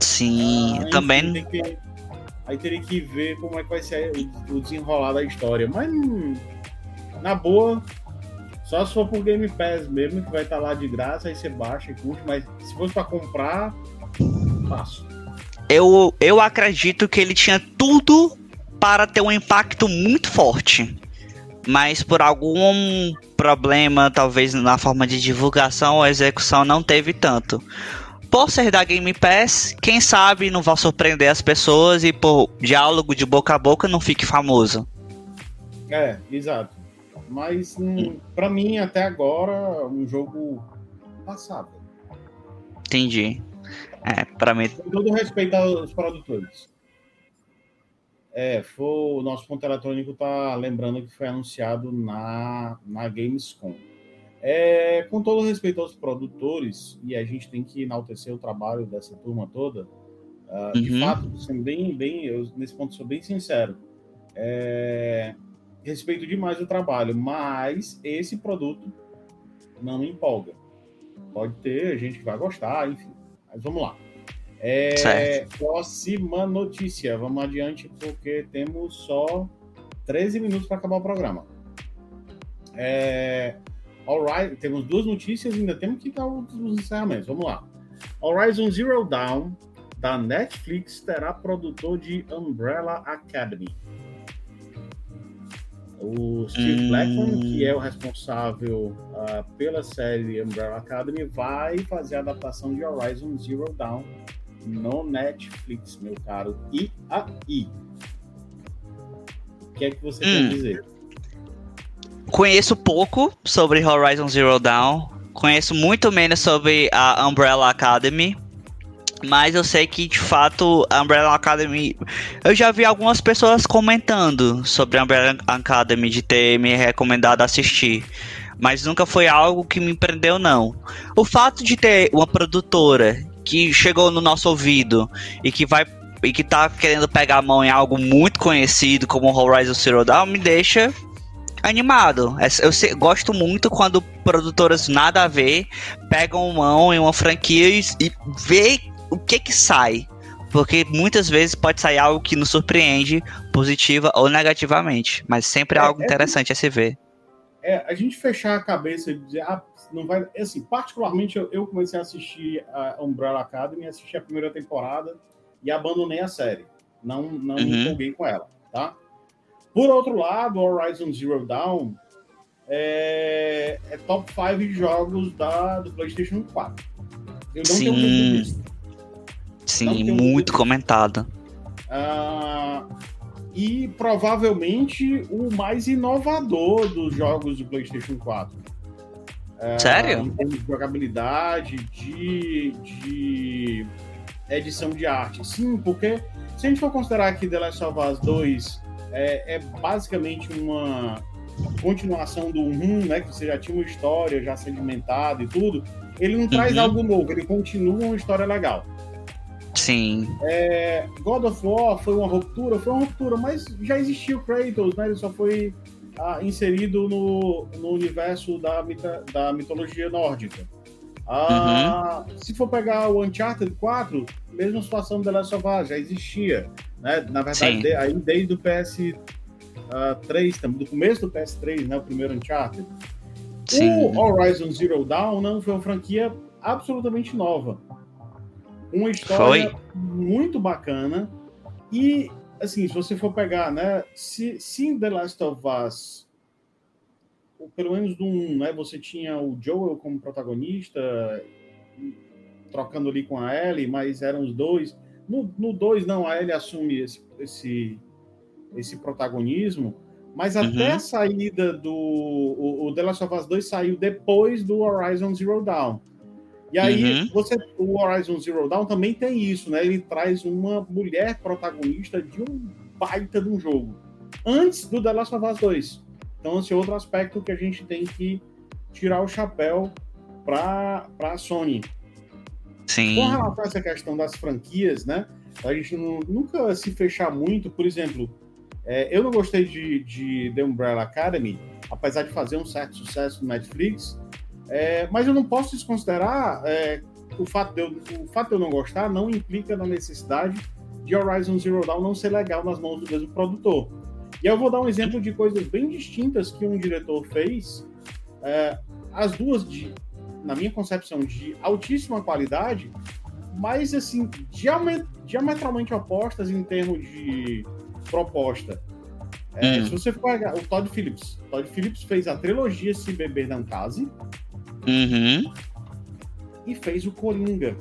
Sim, Ah, também. tem que- aí teria que ver como é que vai ser o, desenrolar da história. Mas, na boa, só se for por Game Pass mesmo, que vai estar lá de graça, aí você baixa e curte. Mas se fosse pra comprar, passo. Eu, eu acredito que ele tinha tudo para ter um impacto muito forte. Mas por algum problema, talvez na forma de divulgação ou execução, não teve tanto. Por ser da Game Pass, quem sabe não vai surpreender as pessoas e por diálogo de boca a boca não fique famoso. É, exato. Mas, hum, pra mim, até agora, um jogo passável. Entendi. É, pra mim. Com todo respeito aos produtores. É, foi, o nosso ponto eletrônico tá lembrando que foi anunciado na, na Gamescom. É, com todo respeito aos produtores, e a gente tem que enaltecer o trabalho dessa turma toda, de Uhum. fato, sendo bem, bem, eu, nesse ponto sou bem sincero, é, respeito demais o trabalho, mas esse produto não me empolga. Pode ter gente que vai gostar, enfim. Mas vamos lá. É, Certo. próxima notícia. Vamos adiante, porque temos só 13 minutos para acabar o programa. É, alright, temos duas notícias ainda temos que dar os os encerramentos. Vamos lá. Horizon Zero Dawn, da Netflix, terá produtor de Umbrella Academy. O Steve Hum. Blackman, que é o responsável ah, pela série Umbrella Academy, vai fazer a adaptação de Horizon Zero Dawn no Netflix, meu caro. E aí? O que é que você Hum. quer dizer? Conheço pouco sobre Horizon Zero Dawn. Conheço muito menos sobre a Umbrella Academy. Mas eu sei que de fato a Umbrella Academy. Eu já vi algumas pessoas comentando sobre a Umbrella Academy de ter me recomendado assistir. Mas nunca foi algo que me prendeu, não. O fato de ter uma produtora que chegou no nosso ouvido e que vai. E que tá querendo pegar a mão em algo muito conhecido como Horizon Zero Dawn me deixa animado. É, Eu gosto muito quando produtoras nada a ver pegam mão em uma franquia e, e vê o que que sai. Porque muitas vezes pode sair algo que nos surpreende, positiva ou negativamente. Mas sempre é, É, algo é- interessante a se ver. É, a gente fechar a cabeça e dizer, ah, não vai. Assim, particularmente eu, eu comecei a assistir a Umbrella Academy, assisti a primeira temporada e abandonei a série. Não, não Uhum. me empolguei com ela, tá? Por outro lado, Horizon Zero Dawn é, é top 5 de jogos da, do PlayStation 4. Eu não tenho Sim. disso. Sim, tenho muito dúvida. comentado. Ah, e provavelmente o mais inovador dos jogos do PlayStation 4. Ah, Sério? Em termos de jogabilidade, de, de edição de arte. Sim, porque se a gente for considerar que The Last of Us 2 é, é basicamente uma continuação do 1, né, que você já tinha uma história já sedimentada e tudo, ele não traz Uhum. algo novo, ele continua uma história legal. Sim, É, God of War foi uma ruptura, foi uma ruptura, mas já existia o Kratos, né? Ele só foi ah, inserido no, no universo da, mita- da mitologia nórdica. Ah, Se for pegar o Uncharted 4, mesma situação do The Last of Us, já existia. Né? Na verdade, de- aí desde o PS3, também, do começo do PS3, né? O primeiro Uncharted. sim. O Horizon Zero Dawn não foi uma franquia absolutamente nova. Uma história Foi. muito bacana. E, assim, se você for pegar, né? Se, se em The Last of Us, ou pelo menos no 1, né? Você tinha o Joel como protagonista, trocando ali com a Ellie, mas eram os dois. No 2, não, a Ellie assume esse, esse, esse protagonismo. Mas até Uhum. a saída do. O, o The Last of Us 2 saiu depois do Horizon Zero Dawn. E aí, Uhum. você, o Horizon Zero Dawn também tem isso, né? Ele traz uma mulher protagonista de um baita de um jogo. Antes do The Last of Us 2. Então, esse é outro aspecto que a gente tem que tirar o chapéu para a Sony. Sim. Com relação a essa questão das franquias, né? A gente não, nunca se fechar muito. Por exemplo, é, eu não gostei de, de The Umbrella Academy, apesar de fazer um certo sucesso no Netflix, é, mas eu não posso desconsiderar é, o, fato de eu, o fato de eu não gostar não implica na necessidade de Horizon Zero Dawn não ser legal nas mãos do mesmo produtor. E eu vou dar um exemplo de coisas bem distintas que um diretor fez, é, as duas, de, na minha concepção, de altíssima qualidade, mas assim, diametralmente opostas em termos de proposta. É, hum. Se você for o Todd Phillips, Todd Phillips fez a trilogia Se Beber Não Case uhum. e fez o Coringa.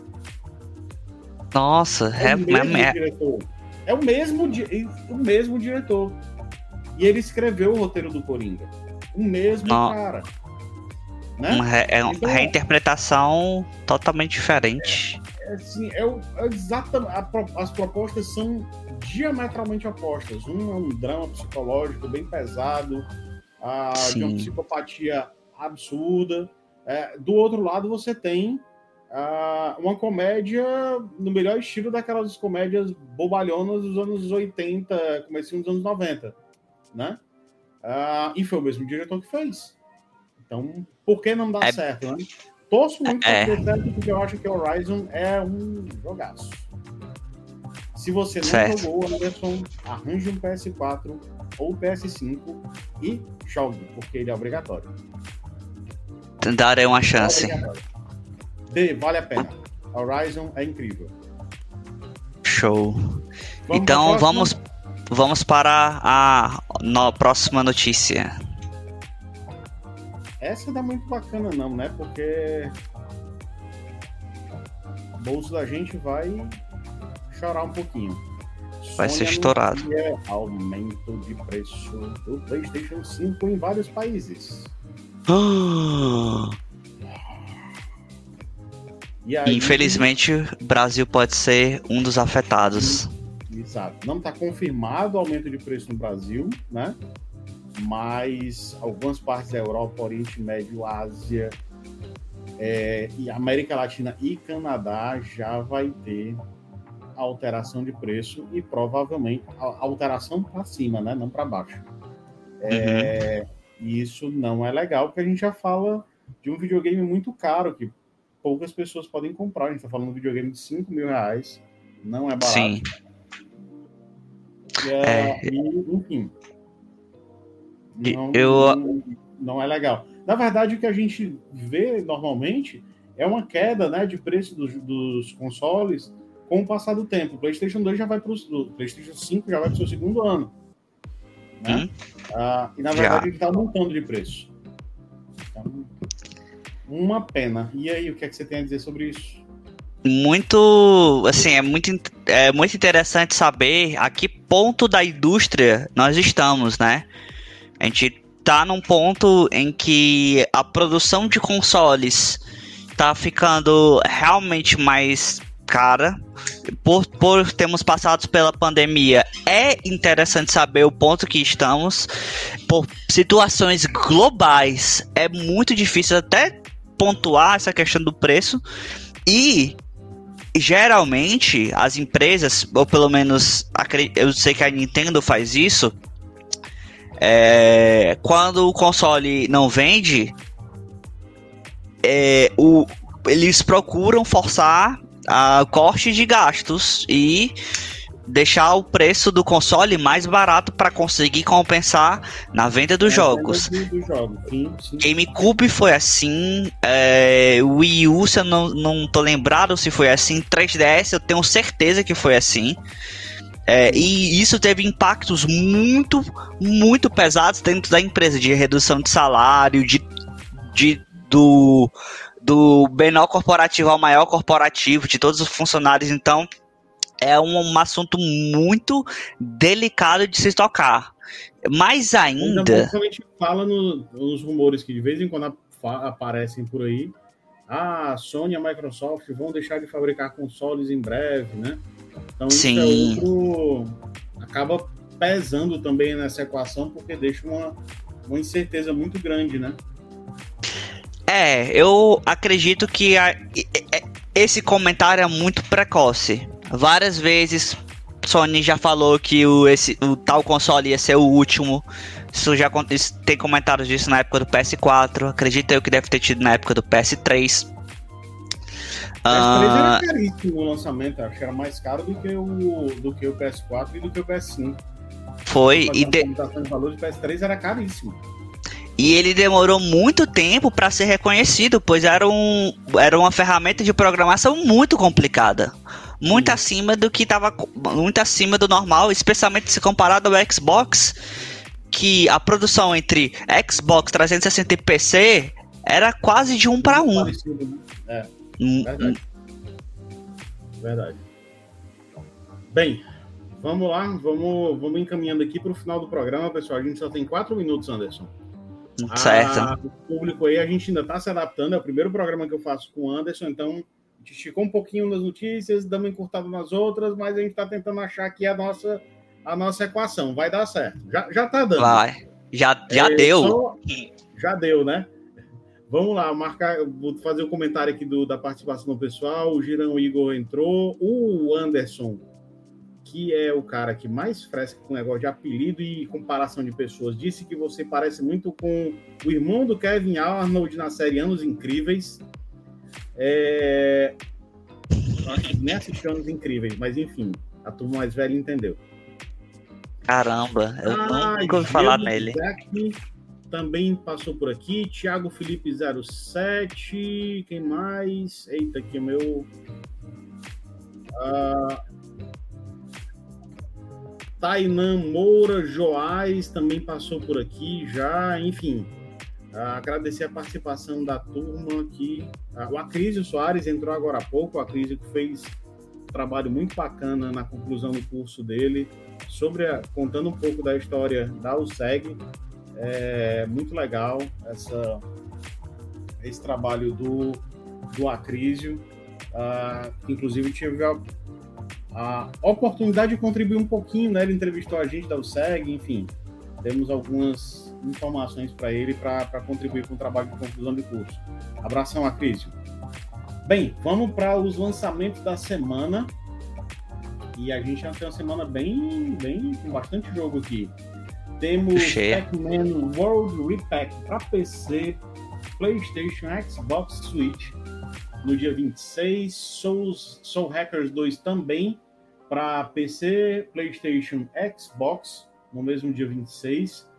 Nossa, é, é, o mesmo é... diretor. É o mesmo, o mesmo diretor. E ele escreveu o roteiro do Coringa. O mesmo oh. cara. Né? Uma re, é uma então, reinterpretação totalmente diferente. É, assim, é, é exatamente, as propostas são diametralmente opostas. Um é um drama psicológico bem pesado, a, de uma psicopatia absurda. É, do outro lado, você tem uh, uma comédia no melhor estilo daquelas comédias bobalhonas dos anos 80, comecinho dos anos 90, né? Uh, e foi o mesmo diretor que fez. Então, por que não dá é... certo, né? Torço muito é... certo porque eu acho que Horizon é um jogaço. Se você não certo. jogou, Anderson, arranje um PS4 ou PS5 e jogue, porque ele é obrigatório. Darei uma chance. É Dê, vale a pena. Horizon é incrível. Show. Vamos então vamos vamos para a no, próxima notícia. Essa não é muito bacana não, né? Porque o bolso da gente vai chorar um pouquinho. Vai Sony ser estourado. Aumento de preço do PlayStation 5 em vários países. Aí, Infelizmente, o Brasil pode ser um dos afetados. Exato. Não está confirmado o aumento de preço no Brasil, né? Mas algumas partes da Europa, Oriente Médio, Ásia, é, e América Latina e Canadá já vai ter alteração de preço e provavelmente alteração para cima, né? Não para baixo. É, uhum. E isso não é legal, porque a gente já fala de um videogame muito caro que poucas pessoas podem comprar. A gente está falando de um videogame de 5 mil reais, não é barato. Sim. E, é, e, enfim. Não, eu... não, não é legal. Na verdade, o que a gente vê normalmente é uma queda né, de preço dos, dos consoles com o passar do tempo. O PlayStation 2 já vai para o PlayStation 5 já vai para o seu segundo ano. Né? Hum, ah, e na verdade já. ele está aumentando de preço. Então, uma pena. E aí, o que é que você tem a dizer sobre isso? Muito, assim, é muito, é muito interessante saber a que ponto da indústria nós estamos, né? A gente tá num ponto em que a produção de consoles tá ficando realmente mais cara. Por, por termos passado pela pandemia, é interessante saber o ponto que estamos. Por situações globais, é muito difícil até pontuar essa questão do preço e geralmente as empresas, ou pelo menos eu sei que a Nintendo faz isso, é, quando o console não vende, é, o, eles procuram forçar a corte de gastos e deixar o preço do console mais barato para conseguir compensar na venda dos jogos. Do jogo. sim, sim. GameCube foi assim, é, Wii U, se eu não, não tô lembrado se foi assim, 3DS eu tenho certeza que foi assim. É, e isso teve impactos muito, muito pesados dentro da empresa, de redução de salário, de, de do, do menor corporativo ao maior corporativo, de todos os funcionários. Então, é um, um assunto muito delicado de se tocar. Mais ainda. A gente fala no, nos rumores que de vez em quando aparecem por aí. Ah, a Sony e a Microsoft vão deixar de fabricar consoles em breve, né? Então Sim. isso é outro. acaba pesando também nessa equação, porque deixa uma, uma incerteza muito grande, né? É, eu acredito que a, esse comentário é muito precoce. Várias vezes Sony já falou que o, esse, o tal console ia ser o último. Isso já tem comentários disso na época do PS4. Acredito eu que deve ter tido na época do PS3. O PS3 era ah, caríssimo no lançamento, acho que era mais caro do que o, do que o PS4 e do que o PS5. Foi, e de... de PS3 era caríssimo. E ele demorou muito tempo para ser reconhecido, pois era, um, era uma ferramenta de programação muito complicada. Muito Sim. acima do que estava. Muito acima do normal, especialmente se comparado ao Xbox, que a produção entre Xbox 360 e PC era quase de um para um. Né? É, hum, verdade. Verdade. Bem, vamos lá, vamos, vamos encaminhando aqui para o final do programa, pessoal. A gente só tem quatro minutos, Anderson. Certo. A, o público aí, a gente ainda está se adaptando. É o primeiro programa que eu faço com o Anderson, então a gente esticou um pouquinho nas notícias, damos encurtado nas outras, mas a gente está tentando achar aqui a nossa, a nossa equação. Vai dar certo. Já, já tá dando. Vai. Já, já é, deu. Só, já deu, né? Vamos lá, marcar, vou fazer o um comentário aqui do, da participação do pessoal. O Girão Igor entrou. O Anderson que é o cara que mais fresca com o negócio de apelido e comparação de pessoas, disse que você parece muito com o irmão do Kevin Arnold na série Anos Incríveis. É... Acho que nem assisti Anos Incríveis, mas enfim, a turma mais velha entendeu. Caramba, eu ah, nunca ouvi falar nele. também passou por aqui. Thiago Felipe 07. Quem mais? Eita, aqui o meu. Ah, Tainan Moura Joás também passou por aqui já, enfim. Agradecer a participação da turma aqui. O Acrísio Soares entrou agora há pouco, o Acrísio que fez um trabalho muito bacana na conclusão do curso dele, sobre a, contando um pouco da história da USEG. É muito legal essa, esse trabalho do, do Acrísio. Uh, inclusive tive a a oportunidade de contribuir um pouquinho, né? Ele entrevistou a gente da USEG, enfim, temos algumas informações para ele para contribuir com o trabalho de conclusão de curso. Abração, Acrísio. Bem, vamos para os lançamentos da semana. E a gente já tem uma semana bem, bem com bastante jogo aqui. Temos Pac-Man World Repack para PC, PlayStation, Xbox, Switch no dia 26. Soul, Soul Hackers 2 também para PC, PlayStation, Xbox, no mesmo dia 26.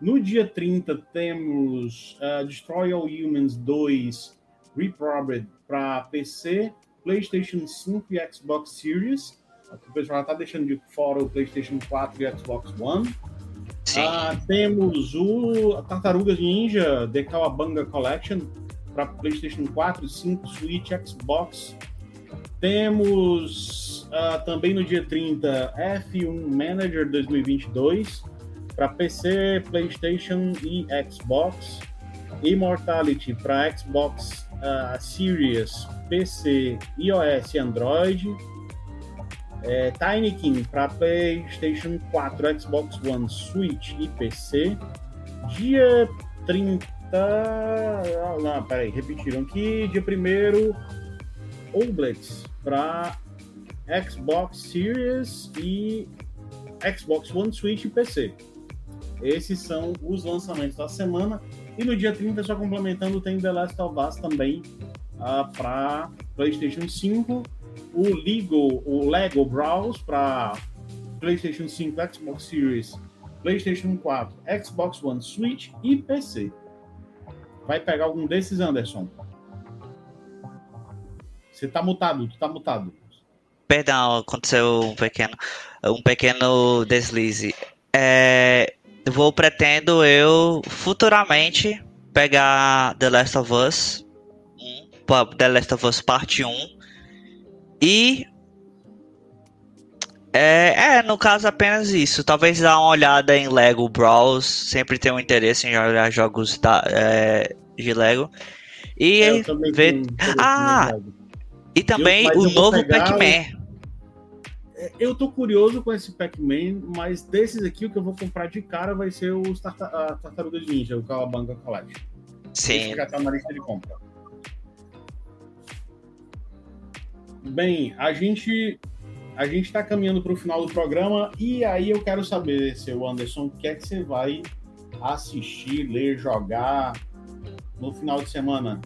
No dia 30 temos uh, Destroy All Humans 2 Reprobed para PC, PlayStation 5 e Xbox Series. O pessoal já está deixando de fora o PlayStation 4 e Xbox One. Uh, temos o Tartarugas Ninja The Kawabanga Collection para PlayStation 4, 5, Switch, Xbox. Temos uh, também no dia 30 F1 Manager 2022 para PC, PlayStation e Xbox. Immortality para Xbox uh, Series, PC, iOS e Android. É, Tiny King para PlayStation 4, Xbox One, Switch e PC. Dia 30 ah, não, peraí, repetiram aqui. Dia 1 Oblets para Xbox Series e Xbox One, Switch e PC. Esses são os lançamentos da semana. E no dia 30, só complementando, tem The Last of Us também uh, para PlayStation 5, o Lego, o Lego Browse para PlayStation 5, Xbox Series, PlayStation 4, Xbox One, Switch e PC. Vai pegar algum desses, Anderson? Você tá mutado, tu tá mutado. Perdão, aconteceu um pequeno, um pequeno deslize. É, vou pretendo eu futuramente pegar The Last of Us, The Last of Us Parte 1 e é, é, no caso apenas isso. Talvez dar uma olhada em Lego Brawls. Sempre tenho um interesse em jogar jogos da, é, de Lego. E ver. Ah! E também eu, o novo Pac-Man. É, eu tô curioso com esse Pac-Man, mas desses aqui, o que eu vou comprar de cara vai ser os tarta Tartarugas Ninja, o Cowabunga Collection. Sim. Esse já tá na lista de compra. Bem, a gente a gente está caminhando para o final do programa e aí eu quero saber, seu Anderson, o que é que você vai assistir, ler, jogar no final de semana?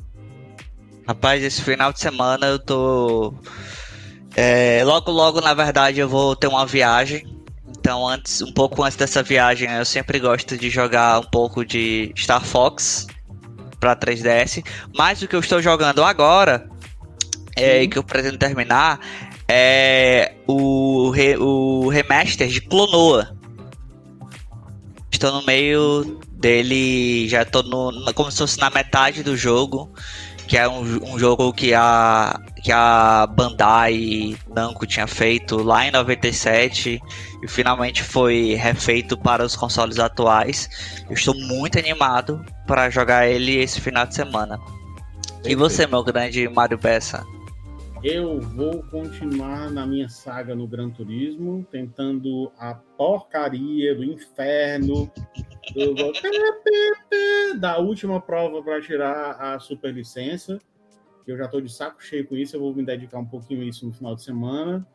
Rapaz, esse final de semana eu tô. É, logo, logo, na verdade, eu vou ter uma viagem. Então, antes, um pouco antes dessa viagem, eu sempre gosto de jogar um pouco de Star Fox para 3DS. Mas o que eu estou jogando agora, é, que eu pretendo terminar, é o, re, o remaster de Clonoa. Estou no meio dele, já estou no, como se fosse na metade do jogo, que é um, um jogo que a, que a Bandai Namco tinha feito lá em 97 e finalmente foi refeito para os consoles atuais. Eu estou muito animado para jogar ele esse final de semana. E você, meu grande Mario Peça? Eu vou continuar na minha saga no Gran Turismo, tentando a porcaria do inferno da última prova para tirar a superlicença. Eu já estou de saco cheio com isso, eu vou me dedicar um pouquinho a isso no final de semana.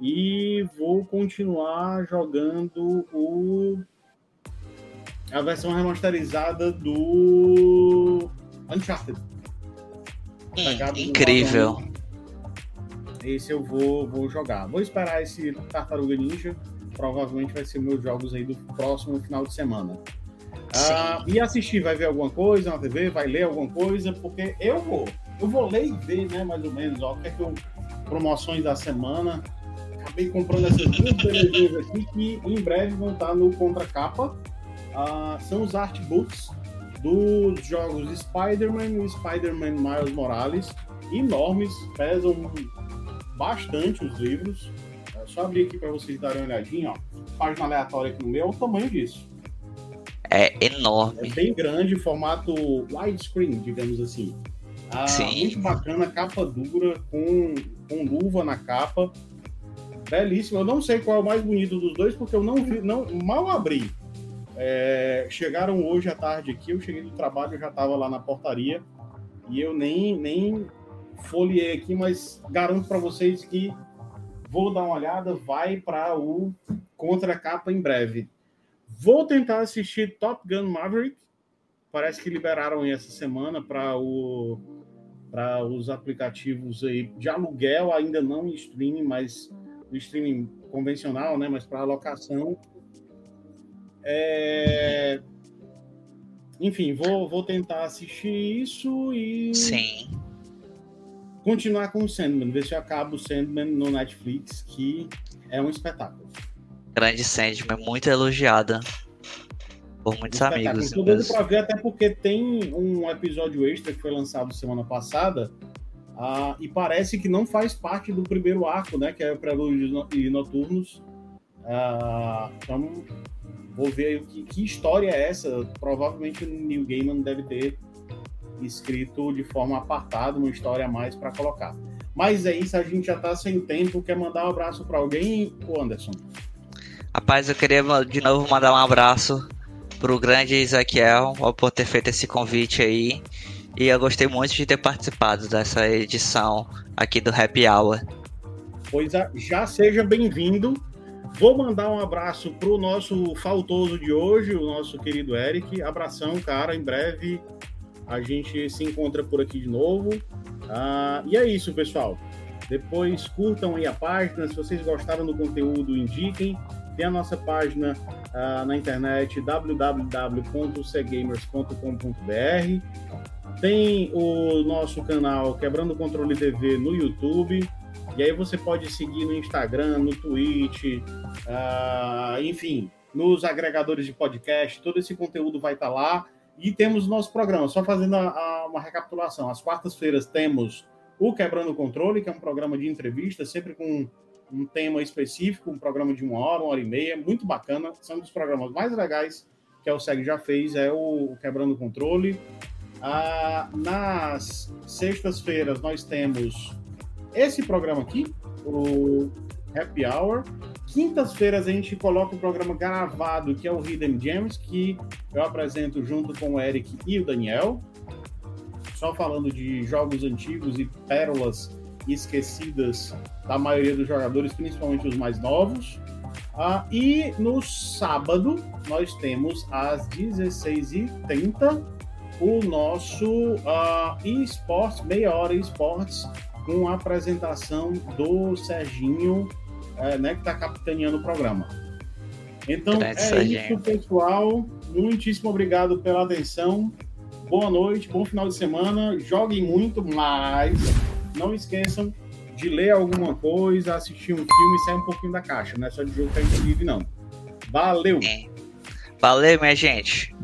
E vou continuar jogando o a versão remasterizada do Uncharted. Incrível. Esse eu vou, vou jogar. Vou esperar esse Tartaruga Ninja. Provavelmente vai ser meus jogos aí do próximo final de semana. Ah, e assistir, vai ver alguma coisa na TV, vai ler alguma coisa, porque eu vou. Eu vou ler e ver, né, mais ou menos, ó, o que é que eu. Promoções da semana. Acabei comprando essas duas belezinhas aqui que em breve vão estar no contracapa. Ah, são os artbooks dos jogos Spider-Man e Spider-Man Miles Morales. Enormes, pesam bastante os livros. É só abrir aqui para vocês darem uma olhadinha, ó. Página aleatória aqui no meu, é o tamanho disso. É enorme. É bem grande, formato widescreen, digamos assim. Ah, Sim. Muito bacana, capa dura, com, com luva na capa. Belíssimo. Eu não sei qual é o mais bonito dos dois, porque eu não vi, não, mal abri. É, chegaram hoje à tarde aqui, eu cheguei do trabalho, eu já estava lá na portaria e eu nem, nem folheei aqui, mas garanto para vocês que vou dar uma olhada, vai para o contra capa em breve. Vou tentar assistir Top Gun Maverick. Parece que liberaram essa semana para o para os aplicativos aí de aluguel, ainda não em streaming, mas no streaming convencional, né? Mas para alocação. É... Enfim, vou, vou tentar assistir isso e. Sim continuar com o Sandman, ver se eu acabo o Sandman no Netflix, que é um espetáculo. Grande Sandman, muito elogiada por muitos um amigos. Estou doido para ver, até porque tem um episódio extra que foi lançado semana passada, uh, e parece que não faz parte do primeiro arco, né? Que é o Prelúdios e Noturnos. Uh, então, vou ver que, que história é essa. Provavelmente o Neil Gaiman deve ter escrito de forma apartada, uma história a mais para colocar. Mas é isso, a gente já está sem tempo. Quer mandar um abraço para alguém, o Anderson? Rapaz, eu queria de novo mandar um abraço pro grande Ezequiel por ter feito esse convite aí. E eu gostei muito de ter participado dessa edição aqui do Happy Hour. Pois é, já seja bem-vindo. Vou mandar um abraço pro nosso faltoso de hoje, o nosso querido Eric. Abração, cara. Em breve a gente se encontra por aqui de novo. Ah, e é isso, pessoal. Depois curtam aí a página. Se vocês gostaram do conteúdo, indiquem. Tem a nossa página ah, na internet www.cgamers.com.br. Tem o nosso canal Quebrando o Controle TV no YouTube. E aí você pode seguir no Instagram, no Twitch, ah, enfim, nos agregadores de podcast. Todo esse conteúdo vai estar lá. E temos nosso programa, só fazendo a, a, uma recapitulação. Às quartas-feiras temos o Quebrando o Controle, que é um programa de entrevista, sempre com um tema específico, um programa de uma hora, uma hora e meia, muito bacana. São um dos programas mais legais que o SEG já fez, é o Quebrando o Controle. Ah, nas sextas-feiras nós temos esse programa aqui, o Happy Hour. Quintas-feiras a gente coloca o programa gravado, que é o Hidden Gems, que eu apresento junto com o Eric e o Daniel. Só falando de jogos antigos e pérolas esquecidas da maioria dos jogadores, principalmente os mais novos. Ah, e no sábado, nós temos às 16h30 o nosso uh, eSports, meia hora eSports, com a apresentação do Serginho, uh, né, que está capitaneando o programa. Então é isso, pessoal. Muitíssimo obrigado pela atenção. Boa noite, bom final de semana. Joguem muito, mas não esqueçam de ler alguma coisa, assistir um filme e sair um pouquinho da caixa. Não é só de jogo que a gente vive, não. Valeu! Valeu, minha gente!